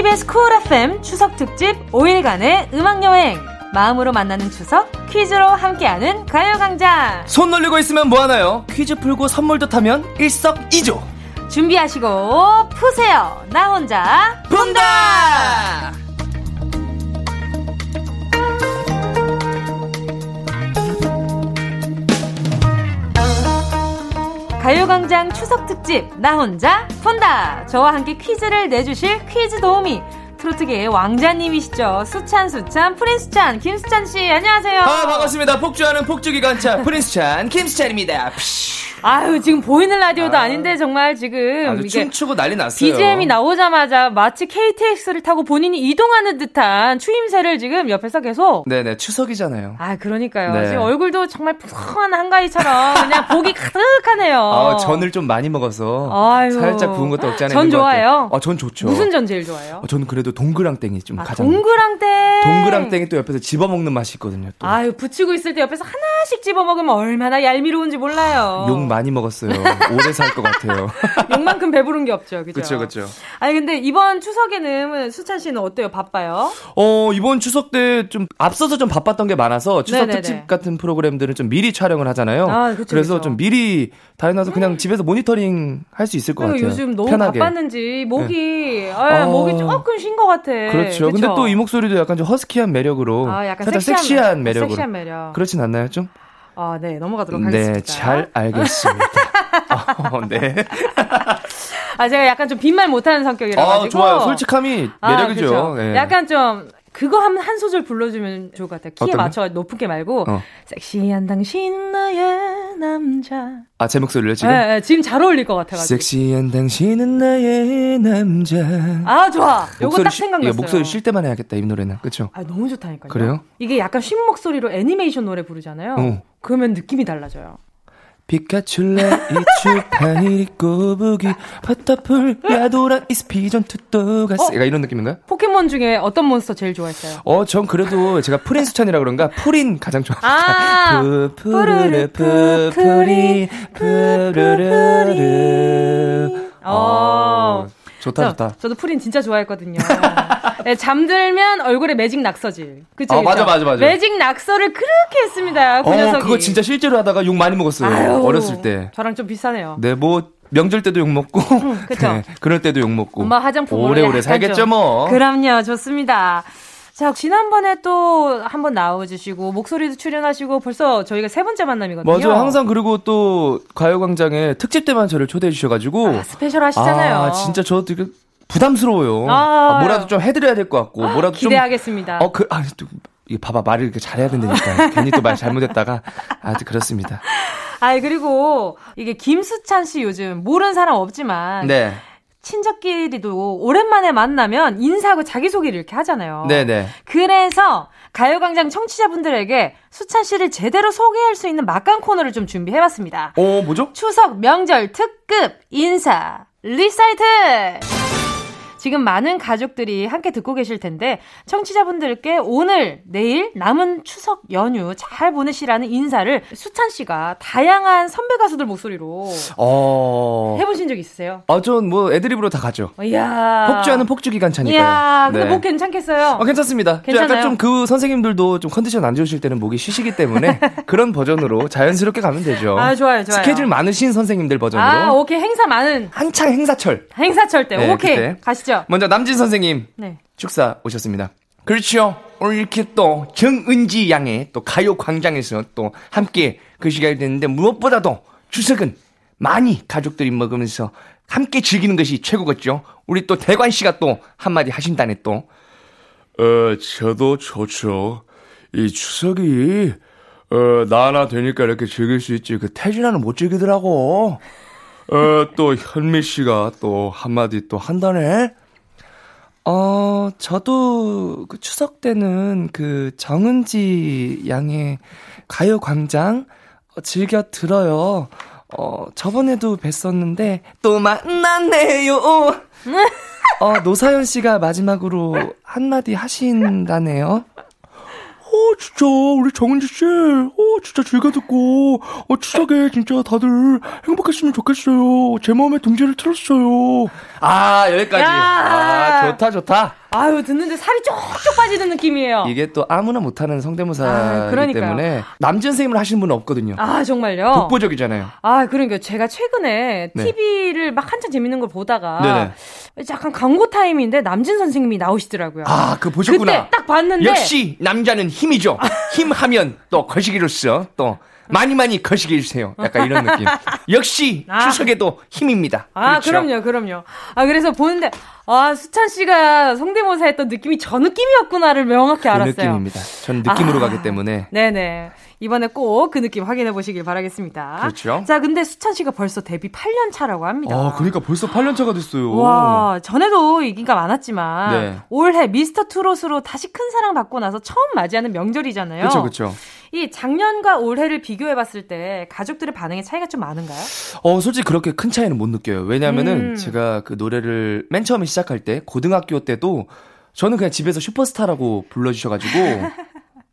KBS Cool FM 추석 특집 5일간의 음악 여행. 마음으로 만나는 추석 퀴즈로 함께하는 가요광장. 손 놀리고 있으면 뭐하나요? 퀴즈 풀고 선물도 타면 일석이조. 준비하시고 푸세요. 나 혼자 본다! 가요광장 추석 특집 나 혼자 푼다. 저와 함께 퀴즈를 내주실 퀴즈 도우미 트로트계의 왕자님이시죠. 수찬 수찬 프린스찬 김수찬 씨 안녕하세요. 아, 반갑습니다. 폭주하는 폭주기관차 프린스찬 김수찬입니다. 아유 지금 보이는 라디오도 아, 닌데 정말 지금 아주 춤추고 난리 났어요. BGM이 나오자마자 마치 KTX를 타고 본인이 이동하는 듯한 추임새를 지금 옆에서 계속 네네 추석이잖아요. 아 그러니까요. 네. 지금 얼굴도 정말 푸석한 한가위처럼 그냥 복이 가득하네요. 아 전을 좀 많이 먹어서 아유. 살짝 부은 것도 없지 않아요. 전 좋아요. 아 전 좋죠. 무슨 전 제일 좋아요? 아, 저는 그래도 동그랑땡이 좀 아, 가장. 동그랑땡. 동그랑땡이 또 옆에서 집어먹는 맛이 있거든요. 또. 아유 붙이고 있을 때 옆에서 하나씩 집어먹으면 얼마나 얄미로운지 몰라요. 욕 많이 먹었어요. 오래 살 것 같아요. <laughs> 욕만큼 배부른 게 없죠, 그죠? 그렇죠, 그렇죠. 아니 근데 이번 추석에는 수찬 씨는 어때요? 바빠요? 어 이번 추석 때 좀 앞서서 좀 바빴던 게 많아서 추석 네네네. 특집 같은 프로그램들은 좀 미리 촬영을 하잖아요. 아, 그쵸, 그래서 그쵸. 좀 미리 다해놔서 그냥 집에서 모니터링 할 수 있을 것 같아요. 요즘 너무 편하게. 바빴는지 목이 네. 아, 어... 목이 조금 쉰것 같아. 그렇죠. 그쵸? 근데 또 이 목소리도 약간 좀 허스키한 매력으로 아, 약간 살짝 섹시한, 섹시한 매력으로 섹시한 매력. 그렇진 않나요, 좀? 아, 네, 넘어가도록 네, 하겠습니다. 네, 잘 알겠습니다. <laughs> 어, 네. 아, 제가 약간 좀 빈말 못하는 성격이라 가지고. 아, 좋아요. 솔직함이 매력이죠. 아, 네. 약간 좀 그거 한, 한 소절 불러주면 좋을 것 같아요. 키에 맞춰 높게 말고. 어. 섹시한 당신 나의 남자. 아, 제 목소리를 지금? 네, 네, 지금 잘 어울릴 것 같아가지고. 섹시한 당신은 나의 남자. 아, 좋아. 요거 딱 생각났어요. 목소리 쉴 때만 해야겠다, 이 노래는. 그쵸? 아, 너무 좋다니까요. 그래요? 이게 약간 쉰 목소리로 애니메이션 노래 부르잖아요. 어. 그러면 느낌이 달라져요. 피카츄 라이츄 파이리 꼬부기 버터플 야도란 피존투 또가스 어? 이런 느낌인가요? 포켓몬 중에 어떤 몬스터 제일 좋아했어요? 어, 전 그래도 제가 프린스 찬이라 그런가 푸린 가장 좋아합니다. 아, 푸푸르르 푸푸리 푸르르르 어. 좋다, 저, 좋다. 저도 프린 진짜 좋아했거든요. <laughs> 네, 잠들면 얼굴에 매직 낙서질. 그쵸? 어, 맞아, 맞아, 맞아. 매직 낙서를 그렇게 했습니다. 그 어, 녀석이. 그거 진짜 실제로 하다가 욕 많이 먹었어요. 아유, 어렸을 때. 저랑 좀 비슷하네요. 네, 뭐, 명절 때도 욕 먹고. 응, 그쵸. <laughs> 네, 그럴 때도 욕 먹고. 엄마 화장품 오래오래 살겠죠, 뭐. 그럼요, 좋습니다. 자, 지난번에 또 한 번 나와주시고, 목소리도 출연하시고, 벌써 저희가 세 번째 만남이거든요. 맞아요. 항상 그리고 또 가요광장에 특집 때만 저를 초대해 주셔가지고. 아, special 하시잖아요. 아, 진짜 저 되게 부담스러워요. 아, 아, 뭐라도 좀 해드려야 될 것 같고, 뭐라도 기대하겠습니다. 좀. 어, 그, 아, 또, 이 봐봐, 말을 이렇게 잘해야 된다니까. <laughs> 괜히 또 말 잘못했다가. 아, 그렇습니다. 아, 그리고 이게 김수찬 씨 요즘 모르는 사람 없지만. 네. 친척끼리도 오랜만에 만나면 인사하고 자기소개를 이렇게 하잖아요. 네네. 그래서 가요광장 청취자분들에게 수찬 씨를 제대로 소개할 수 있는 막간 코너를 좀 준비해봤습니다. 어, 뭐죠? 추석 명절 특급 인사 리사이틀! 지금 많은 가족들이 함께 듣고 계실 텐데 청취자분들께 오늘 내일 남은 추석 연휴 잘 보내시라는 인사를 수찬 씨가 다양한 선배 가수들 목소리로 어... 해보신 적 있으세요? 아, 전뭐 애드립으로 다 가죠. 이야. 폭주하는 폭주 기간차니까요. 이야, 근데 네. 목 괜찮겠어요? 어, 괜찮습니다. 괜찮아요. 약간 좀 그 선생님들도 좀 컨디션 안 좋으실 때는 목이 쉬시기 때문에 <laughs> 그런 버전으로 자연스럽게 가면 되죠. 아, 좋아요, 좋아요. 스케줄 많으신 선생님들 버전으로. 아, 오케이. 행사 많은. 한창 행사철. 행사철 때. 네, 오케이. 그때. 가시죠. 먼저 남진 선생님. 네. 축사 오셨습니다. 그렇죠. 오늘 이렇게 또 정은지 양의 또 가요 광장에서 또 함께 그 시간이 됐는데 무엇보다도 추석은 많이 가족들이 먹으면서 함께 즐기는 것이 최고겠죠. 우리 또 대관 씨가 또 한마디 하신다네 또. 어, 저도 좋죠. 이 추석이 어, 나나 되니까 이렇게 즐길 수 있지. 그 태진아는 못 즐기더라고. 어, 또 현미 씨가 또 한마디 또 한다네. 어, 저도 그 추석 때는 그 정은지 양의 가요 광장 즐겨 들어요. 어, 저번에도 뵀었는데 또 만났네요. 어, 노사연 씨가 마지막으로 한마디 하신다네요. 어, 진짜, 우리 정은지 씨, 어, 진짜 즐겨 듣고, 어, 추석에 진짜 다들 행복했으면 좋겠어요. 제 마음에 동지를 틀었어요. 아, 여기까지. 아, 좋다, 좋다. 아유 듣는데 살이 쪽쪽 빠지는 느낌이에요. 이게 또 아무나 못하는 성대모사이기 아, 때문에 남진 선생님을 하시는 분은 없거든요. 아 정말요? 독보적이잖아요. 아 그러니까 제가 최근에 네. TV를 막 한참 재밌는 걸 보다가 네네. 약간 광고 타임인데 남진 선생님이 나오시더라고요. 아 그 보셨구나. 그때 딱 봤는데 역시 남자는 힘이죠. 힘하면 또 거시기로서 또 많이 많이 거시기 해주세요. 약간 이런 느낌. <laughs> 역시 아. 추석에도 힘입니다. 아, 그렇죠? 그럼요, 그럼요. 아, 그래서 보는데, 아, 수찬 씨가 성대모사 했던 느낌이 저 느낌이었구나를 명확히 그 알았어요. 그 느낌입니다. 전 느낌으로 아, 가기 때문에. 네네. 이번에 꼭 그 느낌 확인해 보시길 바라겠습니다. 그렇죠. 자, 근데 수찬 씨가 벌써 데뷔 8년 차라고 합니다. 아, 그러니까 벌써 8년 차가 됐어요. 와, 전에도 인기가 많았지만 네. 올해 미스터 트롯으로 다시 큰 사랑 받고 나서 처음 맞이하는 명절이잖아요. 그렇죠, 그렇죠. 이 작년과 올해를 비교해 봤을 때 가족들의 반응에 차이가 좀 많은가요? 어, 솔직히 그렇게 큰 차이는 못 느껴요. 왜냐면은 음. 제가 그 노래를 맨 처음에 시작할 때 고등학교 때도 저는 그냥 집에서 슈퍼스타라고 불러주셔가지고 <laughs>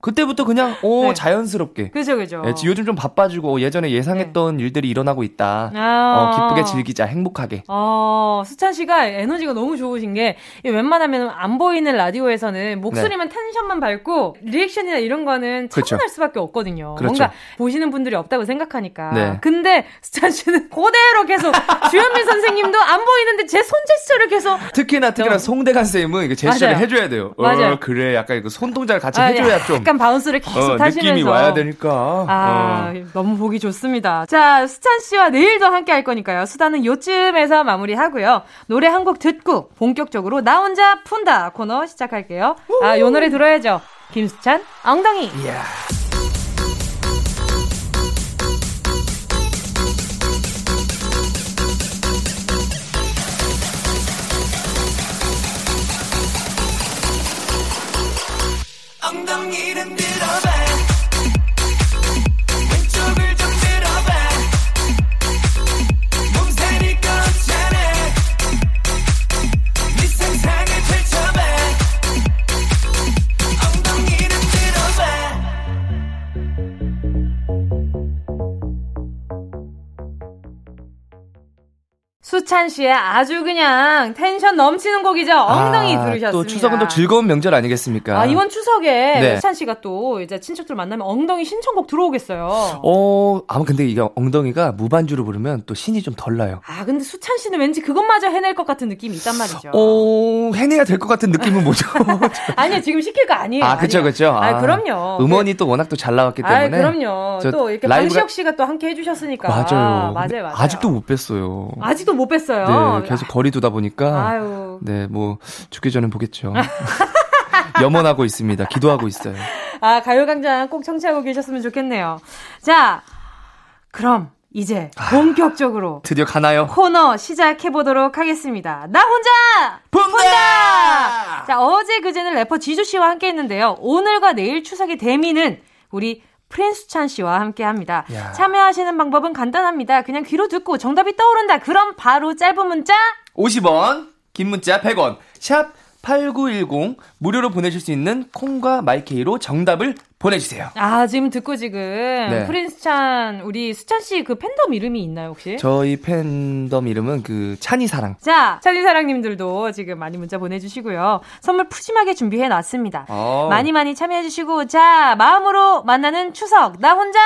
그때부터 그냥 오 네. 자연스럽게. 그죠 그죠. 예, 요즘 좀 바빠지고 예전에 예상했던 네. 일들이 일어나고 있다. 아~ 어, 기쁘게 즐기자, 행복하게. 어, 수찬 씨가 에너지가 너무 좋으신 게 웬만하면 안 보이는 라디오에서는 목소리만 네. 텐션만 밝고 리액션이나 이런 거는 그렇죠. 차분할 수밖에 없거든요. 그렇죠. 뭔가 보시는 분들이 없다고 생각하니까. 네. 근데 수찬 씨는 그대로 계속 주현미 선생님도 안 보이는데 제 손 제스처를 계속 특히나 특히나 송대관 쌤은 제스처를 맞아요. 해줘야 돼요. 맞아요. 어, 그래 약간 그 손동작을 같이 아, 해줘야 좀. 약간 bounce를 계속 어, 타시면서 느낌이 와야 되니까. 아, 어. 너무 보기 좋습니다. 자, 수찬 씨와 내일도 함께 할 거니까요. 수다는 요쯤에서 마무리하고요. 노래 한 곡 듣고 본격적으로 나 혼자 푼다 코너 시작할게요. 아, 요 노래 들어야죠. 김수찬 엉덩이. Yeah. 수찬 씨의 아주 그냥 텐션 넘치는 곡이죠. 엉덩이 아, 들으셨습니다. 또 추석은 또 즐거운 명절 아니겠습니까? 아, 이번 추석에 네. 수찬 씨가 또 이제 친척들 만나면 엉덩이 신청곡 들어오겠어요. 어, 아마 근데 이게 엉덩이가 무반주로 부르면 또 신이 좀 덜 나요. 아, 근데 수찬 씨는 왠지 그것마저 해낼 것 같은 느낌이 있단 말이죠. 어, 해내야 될 것 같은 느낌은 뭐죠? <laughs> 아니요, 지금 시킬 거 아니에요. 아, 그쵸, 그쵸. 아, 아 그럼요. 음원이 또 워낙 또 잘 나왔기 때문에. 아, 그럼요. 또 이렇게 라이브가... 방시혁 씨가 또 함께 해주셨으니까. 맞아요. 맞아요, 맞아요. 아직도 못 뺐어요. 아직도 못 뺐어요. 네, 계속 거리 두다 보니까. 아유. 네, 뭐, 죽기 전에 보겠죠. <laughs> 염원하고 있습니다. 기도하고 있어요. 아, 가요광장 꼭 청취하고 계셨으면 좋겠네요. 자, 그럼 이제 본격적으로 드디어 가나요? 코너 시작해 보도록 하겠습니다. 나 혼자 푼다. 자 어제 그제는 래퍼 지조 씨와 함께 했는데요. 오늘과 내일 추석의 대미는 우리 프린스찬 씨와 함께 합니다. 야. 참여하시는 방법은 간단합니다. 그냥 귀로 듣고 정답이 떠오른다. 그럼 바로 짧은 문자 50원, 긴 문자 100원, 샵 8910 무료로 보내실 수 있는 콩과 마이케이로 정답을 보내주세요. 아, 지금 듣고 지금 네. 프린스 찬 우리 수찬 씨 그 팬덤 이름이 있나요, 혹시? 저희 팬덤 이름은 그 찬이 사랑. 자, 찬이사랑님들도 지금 많이 문자 보내주시고요. 선물 푸짐하게 준비해 놨습니다. 어. 많이 많이 참여해주시고, 자, 마음으로 만나는 추석, 나 혼자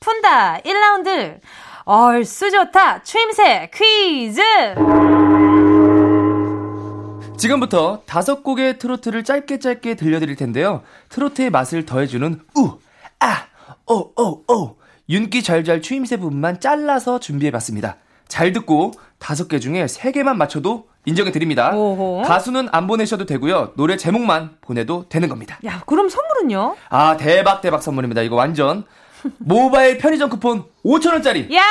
푼다, 1라운드. 얼쑤 좋다, 추임새 퀴즈! 지금부터 다섯 곡의 트로트를 짧게 짧게 들려드릴 텐데요. 트로트의 맛을 더해주는 우, 아, 오, 오, 오. 윤기 잘잘 추임새 부분만 잘라서 준비해봤습니다. 잘 듣고 다섯 개 중에 세 개만 맞춰도 인정해드립니다. 오호. 가수는 안 보내셔도 되고요. 노래 제목만 보내도 되는 겁니다. 야, 그럼 선물은요? 아, 대박 대박 선물입니다. 이거 완전 모바일 편의점 쿠폰 5,000원짜리. 야!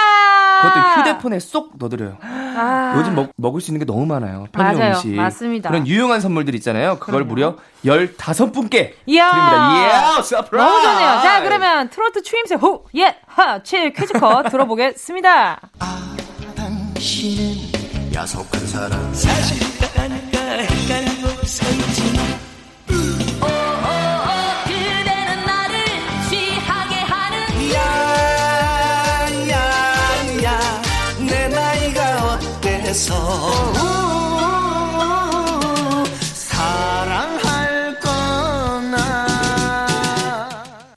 그것도 휴대폰에 쏙 넣어드려요. 아. 요즘 먹, 먹을 수 있는 게 너무 많아요. 편의점 맞아요. 음식. 맞습니다. 그런 유용한 선물들 있잖아요. 그걸 무려 15분께 이야! 드립니다. 이야, surprise! 너무 좋네요. 자, 그러면 트로트 추임새 호, 예, 하, 치, 퀴즈 컷 들어보겠습니다. 당신은 야속한 사람 사실일까 아닐까 헷갈리고 서 거나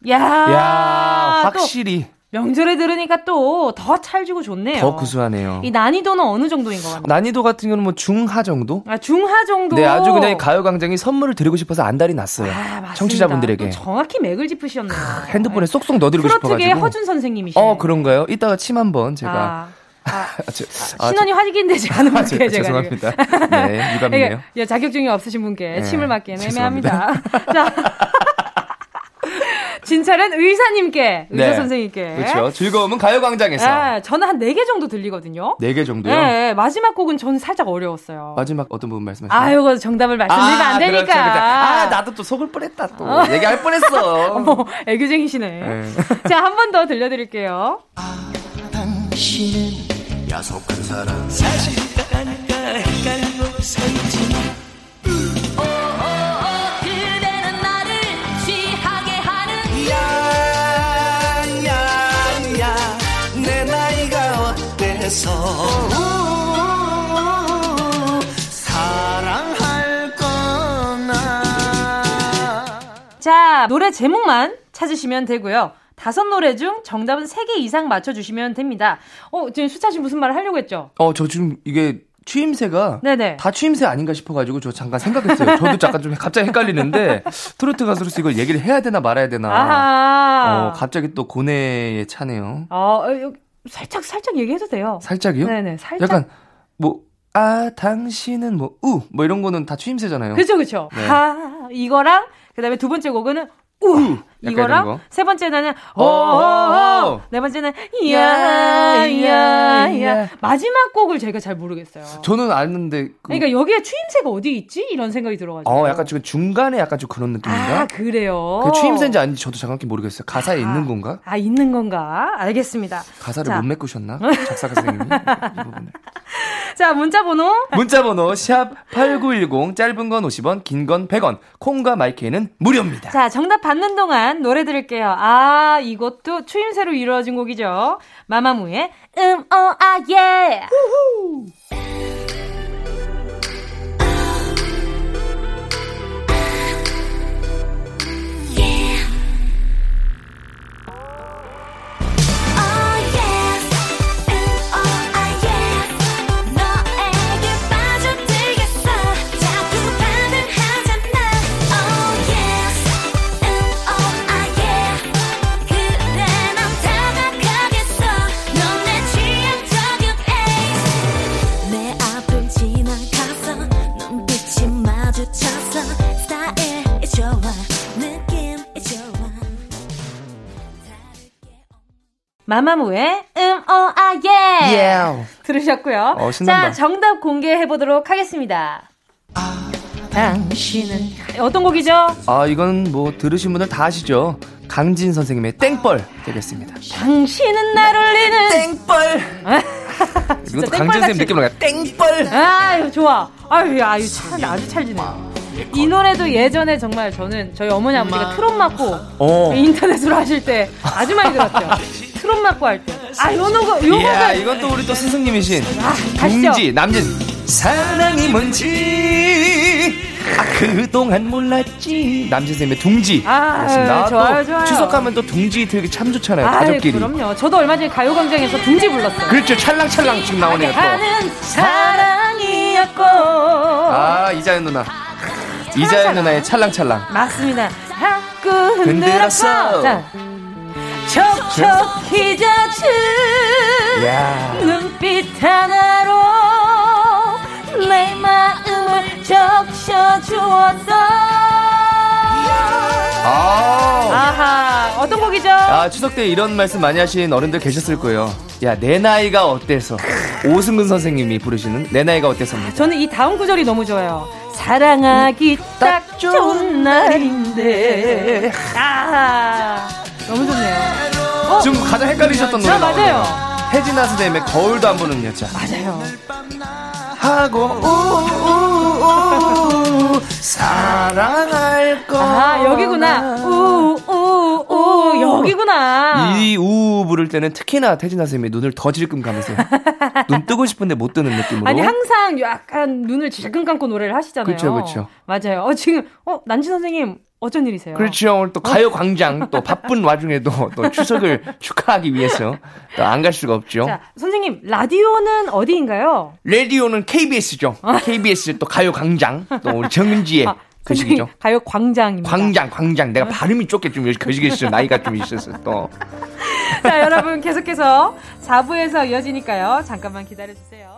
야, 야, 또 확실히 명절에 들으니까 또 더 찰지고 좋네요. 더 구수하네요. 이 난이도는 어느 정도인 것 같나요? 난이도 같은 경우는 뭐 중하 정도? 아, 중하 정도. 네, 아주 그냥 가요광장이 선물을 드리고 싶어서 안달이 났어요. 아, 맞습니다. 청취자분들에게. 또 정확히 맥을 짚으셨네요. 핸드폰에 쏙쏙 넣어드리고 싶어가지고. 허준 선생님이시네. 어, 그런가요? 이따가 침 한번 제가. 아, <laughs> 아, 아, 저- 아, 신원이 확인되지 않은 아, 분께 제- 제가 죄송합니다. <laughs> 네, 유감이네요. 예, 자격증이 없으신 분께 네, 침을 맞기엔 애매합니다. <laughs> 자. 진찰은 의사님께, 의사 네. 선생님께. 그렇죠. 즐거움은 가요광장에서. 예, 저는 한 4개 정도 들리거든요. 네개 정도요? 예, 예, 마지막 곡은 저는 살짝 어려웠어요. 마지막 어떤 부분 말씀하시나요? 아, 이거 정답을 말씀드리면 안 되니까. 그렇죠, 그렇죠. 아, 나도 또 속을 뻔했다, 또. 얘기할 뻔했어. 어머, 애교쟁이시네. 네. 자, 한 번 더 들려드릴게요. 당신은 야속한 사람. 아닐까 헷갈리고 서있지 그대는 나를 취하게 하는 야야야 내 나이가 어때서? 사랑할 거나. 자, 노래 제목만 찾으시면 되고요. 다섯 노래 중 정답은 세 개 이상 맞춰주시면 됩니다. 어, 지금 수찬 씨 무슨 말을 하려고 했죠? 어, 저 지금 이게 추임새가 네네. 다 추임새 아닌가 싶어가지고 저 잠깐 생각했어요. 저도 잠깐 좀 갑자기 헷갈리는데 트로트 가수로서 이걸 얘기를 해야 되나 말아야 되나. 아하. 어, 갑자기 또 고뇌에 차네요. 어, 어, 요- 살짝, 살짝 얘기해도 돼요. 살짝이요? 네네, 살짝. 약간 뭐, 아, 당신은 뭐, 우, 뭐 이런 거는 다 추임새잖아요. 그쵸, 그쵸. 네. 하, 이거랑, 그 다음에 두 번째 곡은, 우. 이거랑, 거. 세 번째는, 어, 어, 어. 네 번째는, 야, 야, 야, 야. 야. 마지막 곡을 제가 잘 모르겠어요. 저는 아는데. 그, 그러니까 여기에 추임새가 어디 있지? 이런 생각이 들어가지고. 어, 약간 지금 중간에 약간 좀 그런 느낌인가? 아, 그래요? 그 추임새인지 아닌지 저도 정확히 모르겠어요. 가사에 있는 건가? 아, 있는 건가? 알겠습니다. 가사를 자. 못 메꾸셨나? <laughs> 작사가 선생님이? 자, 문자 번호. 문자번호 샵 8910 짧은 건 50원 긴 건 100원 콩과 마이크는 무료입니다 자, 정답 받는 동안 노래 들을게요. 아, 이것도 추임새로 이루어진 곡이죠. 마마무의 음, 어, 아, 예. Oh 마마무의 음, 어, 아, 예. Yeah. 들으셨고요. 어. 자, 정답 공개해 보도록 하겠습니다. 당신은 어떤 곡이죠? 아, 이건 뭐 들으신 분들 다 아시죠? 강진 선생님의 땡벌 되겠습니다. 당신은 날 울리는 땡벌! <laughs> 이것도 강진 선생님 느낌 나요. 땡벌! 아유 좋아. 아유 아유 참 아주 찰지네. 이 노래도 예전에 정말 저는 저희 어머니 아버지가 트롯 맞고 어. 인터넷으로 하실 때 아주 많이 들었죠. 트롯 맞고 할 때. 아 요노 거 이야, 요거가 이건 또 우리 또 스승님이신 아. 동지, 남진. 사랑이 뭔지 아, 그동안 몰랐지. 남진 선생님의 둥지. 아, 였습니다. 좋아요, 또 좋아요. 추석하면 또 둥지 들기 참 좋잖아요. 아유, 가족끼리. 그럼요. 저도 얼마 전에 가요광장에서 둥지 불렀어요. 그렇죠. 찰랑찰랑 지금 나오네요, 또. 하는 사랑이었고. 아, 이자연 누나. 이자연 누나의 찰랑찰랑. 맞습니다. 자꾸 흔들었어. 흔들었어. 자, 촉촉히 젖은 야 눈빛 하나로 내 마음을 적셔주었어. 아. 아하, 어떤 곡이죠? 아, 추석 때 이런 말씀 많이 하신 어른들 계셨을 거예요. 야, 내 나이가 어때서? 오승근 선생님이 부르시는 내 나이가 어때서입니다. 저는 이 다음 구절이 너무 좋아요. 사랑하기 딱 좋은 날인데. 아, 너무 좋네요. 어, 지금 가장 헷갈리셨던 노래 아, 맞아요. 나오네요. 혜진아 선생님의 거울도 안 보는 여자. 맞아요. 하고 우우우 사랑할 거. 아, 여기구나. 우, 여기구나. 이 우우 부를 때는 특히나 태진아 선생님이 눈을 더 질끔 감으세요. <laughs> 눈 뜨고 싶은데 못 뜨는 느낌으로. 아니, 항상 약간 눈을 질끈 감고 노래를 하시잖아요. 그쵸, 그쵸. 맞아요. 어, 지금, 어, 난지 선생님, 어쩐 일이세요? 그렇죠. 오늘 또 가요 광장 또 바쁜 와중에도 또 추석을 <laughs> 축하하기 위해서 또 안 갈 수가 없죠. 자, 선생님, 라디오는 어디인가요? 라디오는 KBS죠. KBS 또 가요 광장 또 우리 정은지의 아, 그 시기죠. 선생님, 가요 광장입니다. 광장 광장 내가 발음이 좁게 좀 거시기했어요. 나이가 좀 있어서 또. <laughs> 자, 여러분 계속해서 4부에서 이어지니까요. 잠깐만 기다려주세요.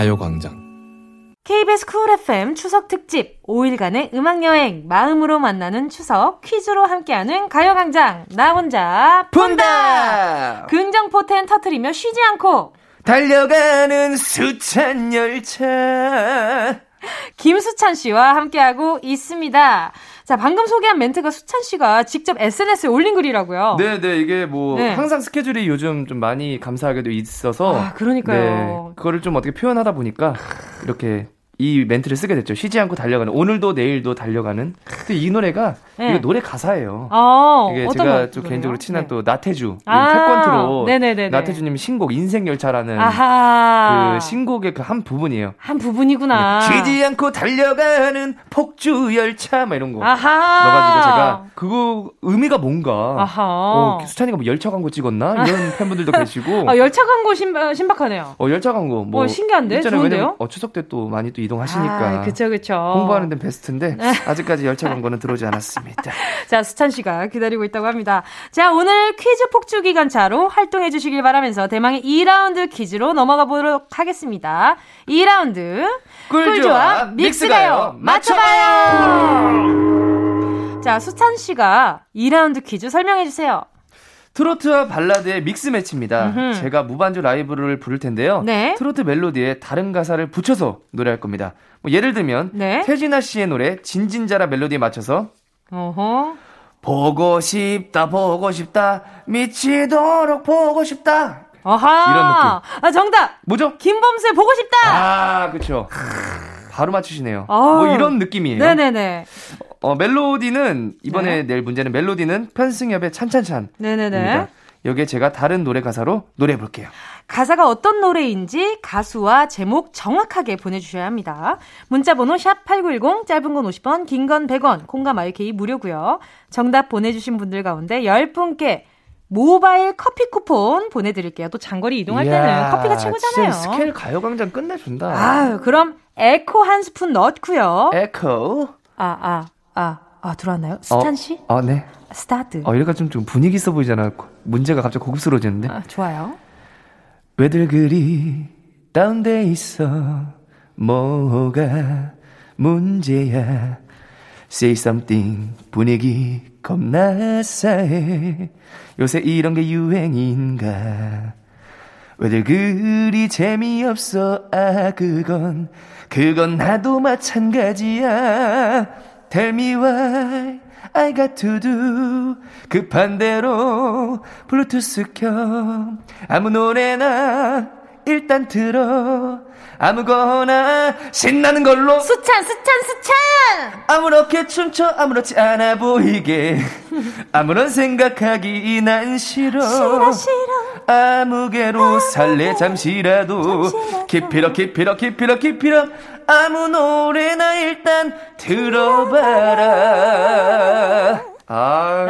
가요광장. KBS 쿨 FM 추석 특집 5일간의 음악 여행 마음으로 만나는 추석 퀴즈로 함께하는 가요광장 나 혼자 푼다! 긍정 포텐 터트리며 쉬지 않고 달려가는 수찬 열차. 김수찬 씨와 함께하고 있습니다. 자, 방금 소개한 멘트가 수찬 씨가 직접 SNS에 올린 글이라고요. 네, 네, 이게 뭐 네. 항상 스케줄이 요즘 좀 많이 감사하게도 있어서 아, 그러니까요. 네, 그거를 좀 어떻게 표현하다 보니까 이렇게 이 멘트를 쓰게 됐죠. 쉬지 않고 달려가는 오늘도 내일도 달려가는. 근데 이 노래가 네. 이거 노래 가사예요. 어, 이게 어떤 제가 거- 좀? 개인적으로 친한 네. 또 나태주 아, 태권트로 네네네네. 나태주님 신곡 인생 열차라는 아하. 그 신곡의 그 한 부분이에요. 한 부분이구나. 쉬지 않고 달려가는 폭주 열차 막 이런 거 아하. 넣어가지고 제가 그거 의미가 뭔가 아하. 어, 수찬이가 뭐 열차 광고 찍었나 이런 <laughs> 팬분들도 계시고 아, 열차 광고 신박, 신박하네요. 어 열차 광고 뭐 어, 신기한데? 좋은데요? 왜냐면 어, 추석 때 또 많이 또 이동하시니까 아, 그쵸, 그쵸. 홍보하는 데는 베스트인데 <laughs> 아직까지 열차 광고는 들어오지 않았습니다. 자, 수찬 씨가 기다리고 있다고 합니다. 자, 오늘 퀴즈 폭주 기간차로 활동해 주시길 바라면서 대망의 2라운드 퀴즈로 넘어가 보도록 하겠습니다. 2라운드 꿀조합 믹스가요. 맞춰봐요. 자, 수찬 씨가 2라운드 퀴즈 설명해 주세요. 트로트와 발라드의 믹스 매치입니다. 음흠. 제가 무반주 라이브를 부를 텐데요. 네. 트로트 멜로디에 다른 가사를 붙여서 노래할 겁니다. 뭐 예를 들면 네. 태진아 씨의 노래 진진자라 멜로디에 맞춰서 어허. 보고 싶다 보고 싶다 미치도록 보고 싶다 어하. 이런 느낌. 아, 정답. 뭐죠? 김범수의 보고 싶다. 아 그렇죠. 바로 맞추시네요. 아우. 뭐 이런 느낌이에요. 네네네. 어, 멜로디는 이번에 네. 낼 문제는 멜로디는 편승엽의 찬찬찬. 네네네. 여기에 제가 다른 노래 가사로 노래해 볼게요. 가사가 어떤 노래인지 가수와 제목 정확하게 보내주셔야 합니다. 문자번호 샵 8910, 짧은 건 50원, 긴 건 100원, 콩과 마이케이 무료고요 정답 보내주신 분들 가운데 10분께 모바일 커피 쿠폰 보내드릴게요. 또 장거리 이동할 때는 이야, 커피가 최고잖아요. 스케일 가요광장 끝내준다. 아유, 그럼 에코 한 스푼 넣고요. 에코. 아, 아, 아, 아, 들어왔나요? 수찬 씨? 어, 어, 네. 스타트. 어, 이래가 좀, 좀 분위기 있어 보이잖아. 문제가 갑자기 고급스러워지는데. 아, 좋아요. 왜들 그리 다운돼 있어 뭐가 문제야 Say something 분위기 겁나 싸해 요새 이런 게 유행인가 왜들 그리 재미없어 아 그건 그건 나도 마찬가지야. Tell me why I got to do. 급한 대로 블루투스 켜 아무 노래나 일단 들어. 아무거나 신나는 걸로. 수찬, 수찬, 수찬! 아무렇게 춤춰 아무렇지 않아 보이게. 아무런 생각하기 난 싫어. 싫어, 싫어. 아무개로 살래? 잠시라도 깊이러 깊이러 깊이러 깊이러 아무 노래나 일단 들어봐라. 아.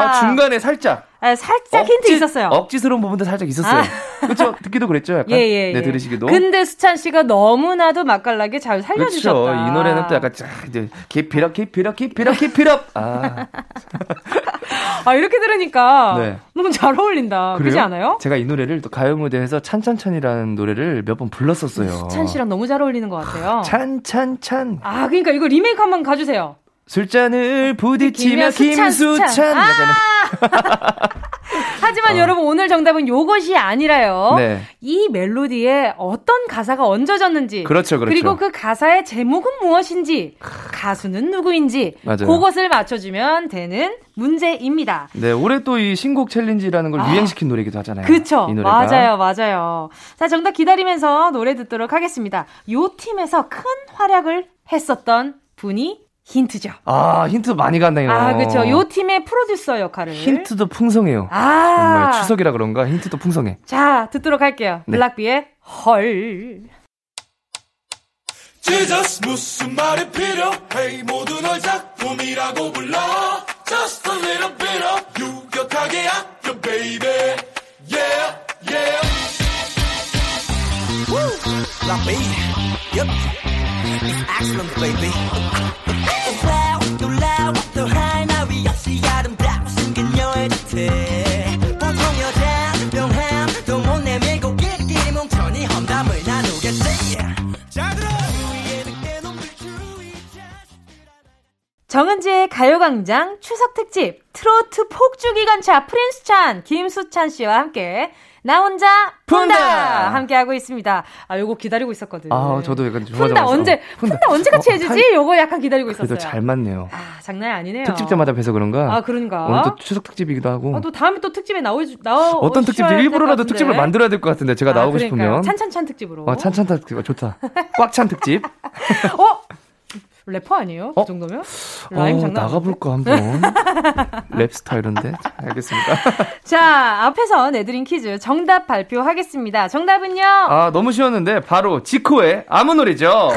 아 중간에 살짝 아, 살짝 힌트 있었어요. 억지스러운 부분도 살짝 있었어요. 아. 그렇죠? 듣기도 그랬죠, 약간. 예, 예, 네, 예. 들으시기도. 근데 수찬 씨가 너무나도 맛깔나게 잘 살려주셨다. 그렇죠. 이 노래는 또 약간 쫙 이제 깊이럽 깊이럽 깊이럽 깊이럽. 아, <laughs> 아, 이렇게 들으니까 네. 너무 잘 어울린다. 그래요? 그렇지 않아요? 제가 이 노래를 또 가요 무대에서 찬찬찬이라는 노래를 몇 번 불렀었어요. 수찬 씨랑 너무 잘 어울리는 것 같아요. <gasps> 찬찬찬. 아, 그러니까 이거 리메이크 한번 가주세요. 술잔을 부딪히며 수찬, 김수찬. 수찬. 아! 약간 <laughs> 하지만 여러분 오늘 정답은 요것이 아니라요. 어. 네. 이 멜로디에 어떤 가사가 얹어졌는지 그렇죠, 그렇죠. 리고 그 가사의 제목은 무엇인지 가수는 누구인지 맞아요. 그것을 맞춰주면 되는 문제입니다. 네, 올해 또 이 신곡 챌린지라는 걸 유행시킨 노래이기도 하잖아요. 노래가. 맞아요, 맞아요. 자, 정답 기다리면서 노래 듣도록 하겠습니다. 요 팀에서 큰 활약을 했었던 분이 힌트죠. 아, 힌트 많이 갔네요. 아, 그쵸. 요 팀의 프로듀서 역할을. 힌트도 풍성해요. 아. 정말 추석이라 그런가 힌트도 풍성해. 자, 듣도록 할게요. 네. 블락비의 헐. Jesus 무슨 말이 필요해 모두 널 작품이라고 불러 Just a little bit of 유격하게 아껴 baby Yeah yeah Woo Rock me Yep It's excellent baby 정은지의 가요광장 추석 특집 트로트 폭주기관차 프린스찬 김수찬 씨와 함께 나 혼자 푼다, 푼다! 함께 하고 있습니다. 아 요거 기다리고 있었거든. 아, 저도 약간 푼다 좋아하면서. 언제 푼다, 언제 같이 해주지? 요거 약간 기다리고 있었어요. 그래도 잘 맞네요. 아 장난 아니네요. 특집 때마다 뵈서 그런가? 아 그런가? 오늘 또 추석 특집이기도 하고. 아, 또 다음에 또 특집에 나오 나오 어떤 특집도 일부러라도 특집을 만들어야 될 것 같은데 제가 나오고 아, 그러니까요. 싶으면. 찬찬찬 특집으로. 어, 찬찬 특집 좋다. 꽉 찬 특집. <laughs> 어? 래퍼 아니에요? 그 정도면? 라임 어, 장난? 나가볼까 한번. <laughs> 랩 스타일인데. <laughs> 자, 알겠습니다. 자, 앞에서 내드린 퀴즈 정답 발표하겠습니다. 정답은요? 아, 너무 쉬웠는데 바로 지코의 아무 노래죠.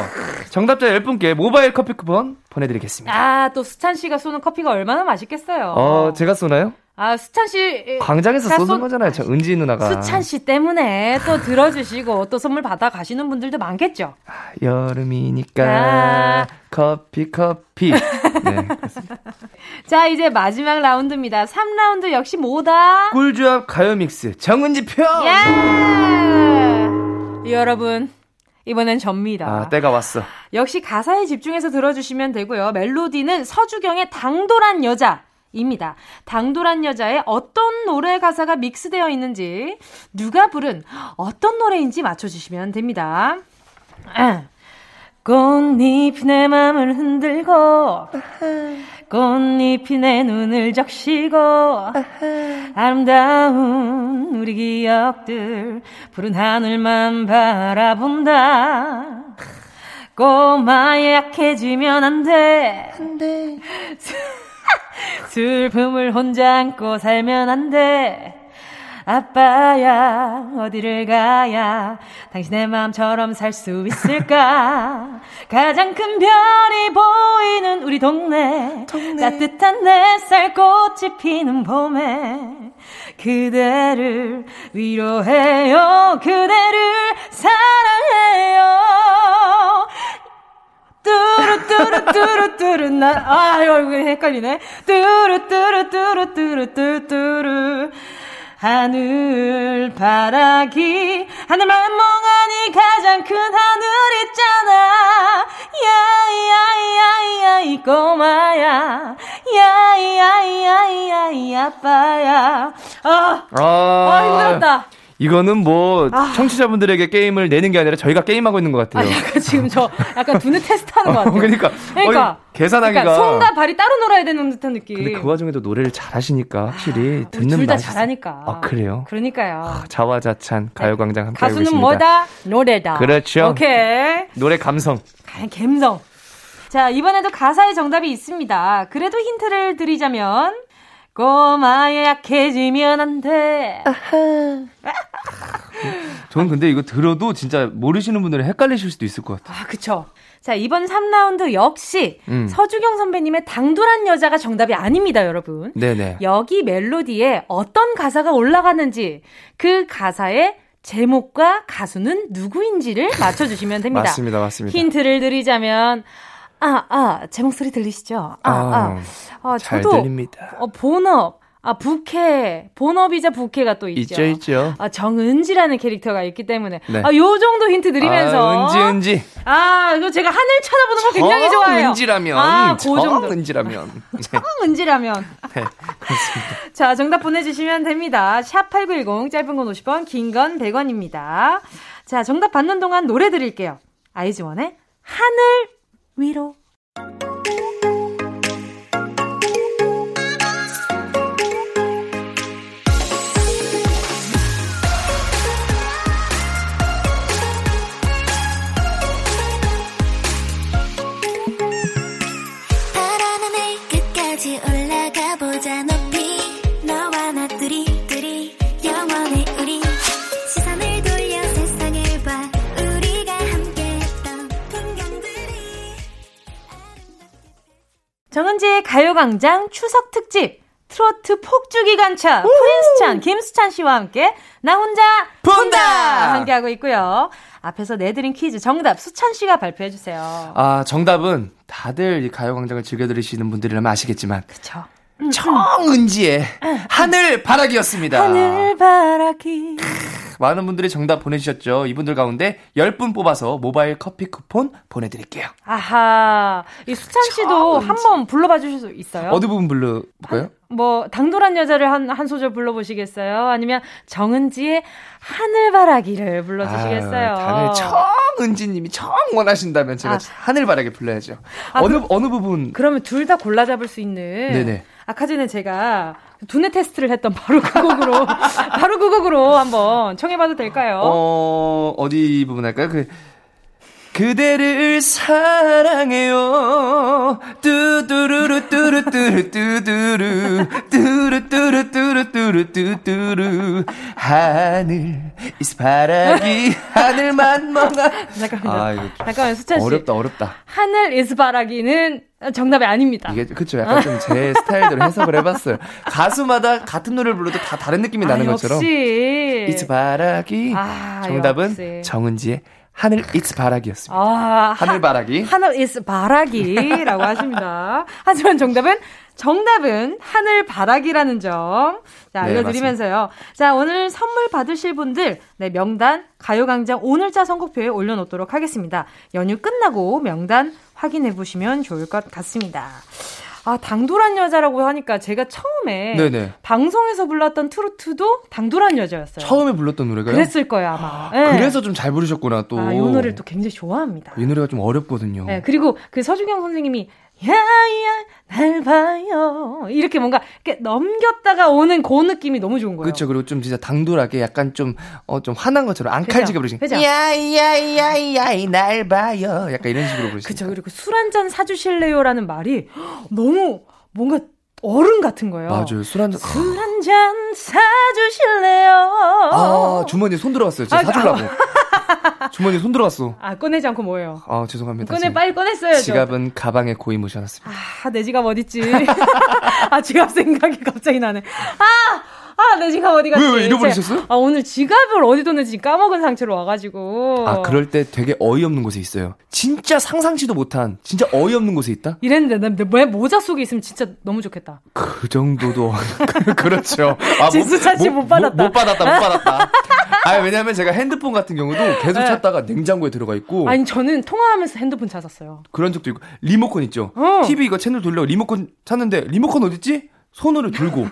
정답자 10분께 모바일 커피 쿠폰 보내드리겠습니다. 아, 또 수찬 씨가 쏘는 커피가 얼마나 맛있겠어요. 어, 제가 쏘나요? 아, 수찬 씨. 광장에서 가 쏘는 쏜- 거잖아요. 저 은지 누나가. 수찬 씨 때문에 또 들어주시고 또 선물 받아 가시는 분들도 많겠죠. 여름이니까 아. 커피 커피. <laughs> 네. 자, 이제 마지막 라운드입니다. 3라운드 역시 뭐다? 꿀조합 가요 믹스 정은지 표. 예! 여러분, 이번엔 접니다. 아, 때가 왔어. 역시 가사에 집중해서 들어주시면 되고요. 멜로디는 서주경의 당돌한 여자 입니다. 당돌한 여자의 어떤 노래 가사가 믹스되어 있는지, 누가 부른 어떤 노래인지 맞춰주시면 됩니다. 아. 꽃잎이 내 맘을 흔들고 꽃잎이 내 눈을 적시고 아름다운 우리 기억들 푸른 하늘만 바라본다 꼬마 약해지면 안 돼 <laughs> 슬픔을 혼자 안고 살면 안 돼. 아빠야, 어디를 가야 당신의 마음처럼 살 수 있을까? <laughs> 가장 큰 별이 보이는 우리 동네. 따뜻한 햇살 꽃이 피는 봄에 그대를 위로해요. 그대를 사랑 뚜루 뚜루 뚜루 뚜루 나 아, 이거 이거 헷갈리네. 뚜루 뚜루 뚜루 뚜루 뚜루 뚜루 하늘 바라기 하늘만 멍하니 가장 큰 하늘 있잖아. 야야야야 이 꼬마야. 야야야야 이 아빠야. 아, 아 힘들었다 이거는 뭐 아. 청취자분들에게 게임을 내는 게 아니라 저희가 게임하고 있는 것아 같아요. 약간 지금 저 약간 두뇌 테스트 하는 것 같아요 그러니까, 그러니까 어이, 계산하기가. 그러니까 손과 발이 따로 놀아야 되는 듯한 느낌 근데 그 와중에도 노래를 잘하시니까 확실히 듣는 둘다 맛이 잘하니까 아 그래요? 그러니까요 자화자찬 가요광장 함께 가수는 있습니다. 뭐다? 노래다. 그렇죠. 오케이. 노래 감성. 감성. 자, 이번에도 가사의 정답이 있습니다. 그래도 힌트를 드리자면, 꼬마야 약해지면 안 돼. <laughs> 저는 근데 이거 들어도 진짜 모르시는 분들은 헷갈리실 수도 있을 것 같아요. 아, 그쵸. 자, 이번 3라운드 역시 음. 서주경 선배님의 당돌한 여자가 정답이 아닙니다, 여러분. 네네. 여기 멜로디에 어떤 가사가 올라가는지 그 가사의 제목과 가수는 누구인지를 맞춰주시면 됩니다. 맞습니다, 맞습니다. 힌트를 드리자면 아, 아, 제 목소리 들리시죠? 아, 아. 아, 잘 저도 들립니다. 어, 본업, 아, 부캐, 본업이자 부캐가 또 있죠. 있죠, 있죠. 아, 정은지라는 캐릭터가 있기 때문에. 네. 아, 요 정도 힌트 드리면서. 아, 은지, 은지. 아, 이거 제가 하늘 쳐다보는 걸 굉장히 좋아해요. 은지라면. 아, 그 정도. 은지라면. <laughs> 은지라면. <laughs> 네, 그렇습니다. 자, 정답 보내주시면 됩니다. 샵8910, 짧은 건 50원, 긴 건 100원입니다. 자, 정답 받는 동안 노래 드릴게요. 아이즈원의 하늘 위로. 가요광장 추석 특집. 트로트 폭주기 간차 프린스찬 김수찬 씨와 함께 나 혼자 푼다 함께 하고 있고요. 앞에서 내드린 퀴즈 정답 수찬 씨가 발표해 주세요. 아, 정답은 다들 이 가요광장을 즐겨 들으시는 분들이라면 아시겠지만. 그쵸. 정은지의 하늘 바라기였습니다. 하늘 바라기. 많은 분들이 정답 보내주셨죠. 이분들 가운데 10분 뽑아서 모바일 커피 쿠폰 보내드릴게요. 아하. 이 수찬 씨도 한번 불러봐 주실 수 있어요? 어디 부분 불러볼까요? 뭐 당돌한 여자를 한, 한 소절 불러보시겠어요? 아니면 정은지의 하늘바라기를 불러주시겠어요? 아유, 정은지님이 정 원하신다면 제가 아. 하늘바라기 불러야죠. 아, 어느 그럼- 어느 부분? 그러면 둘 다 골라 잡을 수 있는. 네네. 아까 전에 제가 두뇌 테스트를 했던 바로 그 곡으로 <laughs> 바로 그 곡으로 한번 청해봐도 될까요? 어 어디 부분 할까요? 그 그대를 사랑해요. 뚜두루루 뚜루뚜루 뚜두루 뚜루뚜루 뚜루뚜루 뚜두루 하늘 이스바라기 하늘만 멍하 잠깐만요. 아 이거 잠깐만 수찬 씨. 어렵다 어렵다. 하늘 이스바라기는 정답이 아닙니다. 이게 그쵸 약간 좀 제 <laughs> 스타일대로 해석을 해봤어요. 가수마다 같은 노래를 불러도 다 다른 느낌이 나는 아, 것처럼 역시. 이스바라기 아, 정답은 역시. 정은지의 하늘 이스바라기였습니다. 아, 하늘 바라기. 하늘 is 바라기라고 하십니다. <laughs> 하지만 정답은 정답은 하늘 바라기라는 점. 자, 네, 알려드리면서요. 자, 오늘 선물 받으실 분들, 네, 명단 가요광장 오늘자 선곡표에 올려놓도록 하겠습니다. 연휴 끝나고 명단 확인해 보시면 좋을 것 같습니다. 아, 당돌한 여자라고 하니까 제가 처음에 네네. 방송에서 불렀던 트로트도 당돌한 여자였어요. 처음에 불렀던 노래가요? 그랬을 거예요, 아마. 네. 그래서 좀 잘 부르셨구나 또. 아, 이 노래를 또 굉장히 좋아합니다. 이 노래가 좀 어렵거든요. 네, 그리고 그 서주경 선생님이 야야 날 봐요 이렇게 뭔가 이렇게 넘겼다가 오는 그 느낌이 너무 좋은 거예요. 그렇죠. 그리고 좀 진짜 당돌하게 약간 좀, 어, 좀 화난 것처럼 앙칼지게 부르신. 그죠? 야야야야이 날 봐요. 약간 이런 식으로 부르신. 그쵸. 그리고 술 한 잔 사주실래요라는 말이 <gasps> 너무 뭔가 어른 같은 거예요. 맞아요. 술 한 잔. 술 한 잔 사주실래요? 아, 주머니에 손 들어갔어요. 제가 아, 사주려고. 주머니에 손 들어갔어. 아, 꺼내지 않고 뭐예요? 아, 죄송합니다. 꺼내, 빨리 꺼냈어야죠. 지갑은 가방에 고이 모셔놨습니다. 아, 내 지갑 어딨지? <laughs> 아, 지갑 생각이 갑자기 나네. 아! 아, 내 지갑 어디 갔지? 왜, 왜 잃어버리셨어요? 제- 아, 오늘 지갑을 어디 뒀는지 까먹은 상태로 와가지고. 아, 그럴 때 되게 어이없는 곳에 있어요. 진짜 상상치도 못한, 진짜 어이없는 곳에 있다? 이랬는데, 나, 내 모자 속에 있으면 진짜 너무 좋겠다. 그 정도도 <laughs> 그렇죠. 아, 진수찬 씨못 받았다. 못, 받았다. 못 받았다. <laughs> 아, 왜냐면 제가 핸드폰 같은 경우도 계속 네. 찾다가 냉장고에 들어가 있고 아니, 저는 통화하면서 핸드폰 찾았어요. 그런 적도 있고 리모컨 있죠. 어. TV 이거 채널 돌려 리모컨 찾는데 리모컨 어디 있지? 손으로 들고.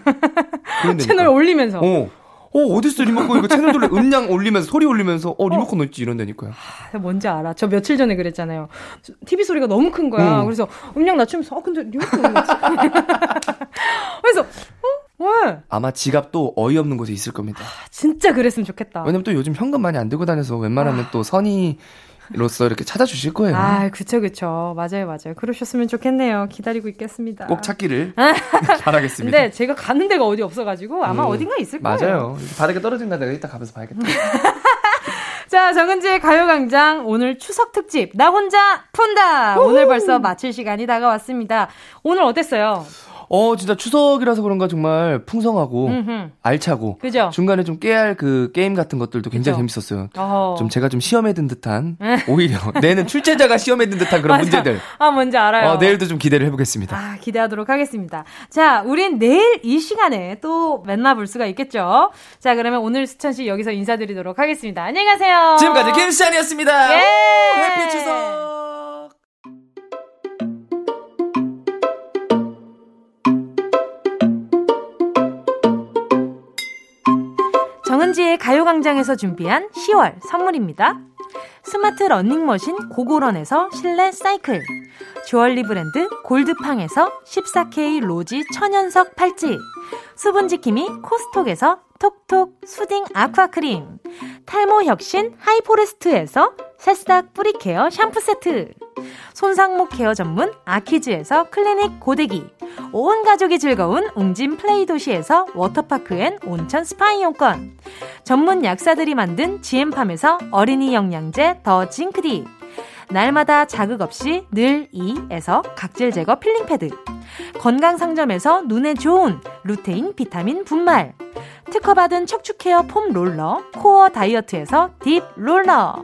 <laughs> 채널 올리면서. 어. 어, 어딨어, 리모컨. 이거 채널 돌려, 음량 올리면서, 소리 올리면서, 어, 리모컨 어딨지? 이런다니까요. 아, 뭔지 알아. 저 며칠 전에 그랬잖아요. 저- TV 소리가 너무 큰 거야. 음. 그래서 음량 낮추면서, 어, 근데 리모컨 갔지? <laughs> 그래서, 어? 왜? 아마 지갑도 어이없는 곳에 있을 겁니다. 진짜 그랬으면 좋겠다. 왜냐면 또 요즘 현금 많이 안 들고 다녀서 웬만하면 또 선의로서 이렇게 찾아주실 거예요. 아, 그쵸, 그쵸. 맞아요, 맞아요. 그러셨으면 좋겠네요. 기다리고 있겠습니다. 꼭 찾기를 <laughs> 바라겠습니다. 근데 제가 가는 데가 어디 없어가지고 아마 음, 어딘가 있을 거예요. 맞아요. 바닥에 떨어진다 내가 이따 가면서 봐야겠다. <laughs> 자, 정은지의 가요광장 오늘 추석 특집 나 혼자 푼다. 오늘 벌써 마칠 시간이 다가왔습니다. 오늘 어땠어요? 어, 진짜 추석이라서 그런가 정말 풍성하고 음흠. 알차고 그죠? 중간에 좀 깨알 그 게임 같은 것들도 굉장히 그죠? 재밌었어요. 어. 좀 제가 좀 시험에 든 듯한 오히려 <laughs> 내는 출제자가 시험에 든 듯한 그런. 문제들. 아, 뭔지 알아요. 어, 내일도 좀 기대를 해 보겠습니다. 아, 기대하도록 하겠습니다. 자, 우린 내일 이 시간에 또 만나 볼 수가 있겠죠? 자, 그러면 오늘 수찬 씨 여기서 인사드리도록 하겠습니다. 안녕히 가세요. 지금까지 김수찬이었습니다. 예! 오, 해피 추석! 정은지의 가요광장에서 준비한 10월 선물입니다. 스마트 러닝머신 고고런에서 실내 사이클 주얼리 브랜드 골드팡에서 14K 로지 천연석 팔찌 수분지킴이 코스톡에서 톡톡 수딩 아쿠아크림 탈모 혁신 하이포레스트에서 새싹 뿌리케어 샴푸 세트 손상목 케어 전문 아키즈에서 클리닉 고데기 온 가족이 즐거운 웅진 플레이 도시에서 워터파크 and 온천 스파 이용권 전문 약사들이 만든 지엠팜에서 어린이 영양제 더 징크디 날마다 자극 없이 늘 이에서 각질 제거 필링 패드 건강 상점에서 눈에 좋은 루테인 비타민 분말 특허받은 척추 케어 폼 롤러 코어 다이어트에서 딥 롤러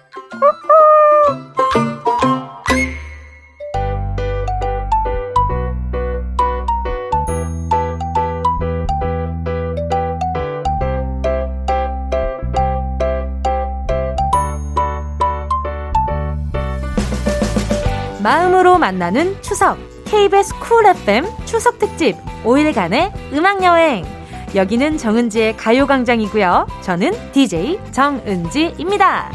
마음으로 만나는 추석 KBS 쿨 FM 추석 특집 5일간의 음악 여행 여기는 정은지의 가요광장이고요. 저는 DJ 정은지입니다.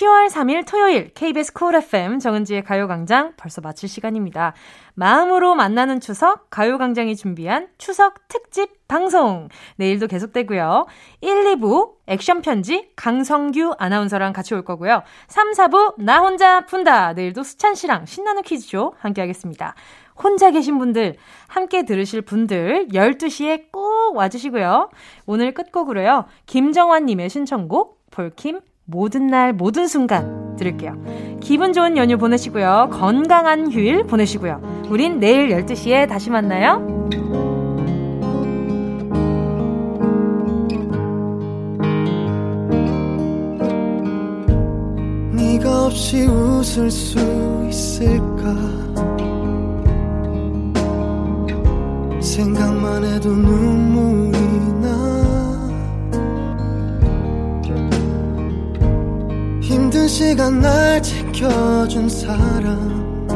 10월 3일 토요일 KBS 쿨 FM 정은지의 가요광장 벌써 마칠 시간입니다. 마음으로 만나는 추석 가요광장이 준비한 추석 특집 방송 내일도 계속되고요. 1, 2부 액션 편지 강성규 아나운서랑 같이 올 거고요. 3, 4부 나 혼자 푼다 내일도 수찬 씨랑 신나는 퀴즈쇼 함께 하겠습니다. 혼자 계신 분들, 함께 들으실 분들 12시에 꼭 와주시고요. 오늘 끝곡으로요. 김정환님의 신청곡 볼킴 모든 날, 모든 순간 들을게요. 기분 좋은 연휴 보내시고요. 건강한 휴일 보내시고요. 우린 내일 12시에 다시 만나요. 네가 없이 웃을 수 있을까 생각만 해도 눈물이 힘든 시간 날 지켜준 사람.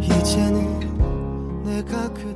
이제는 내가 그대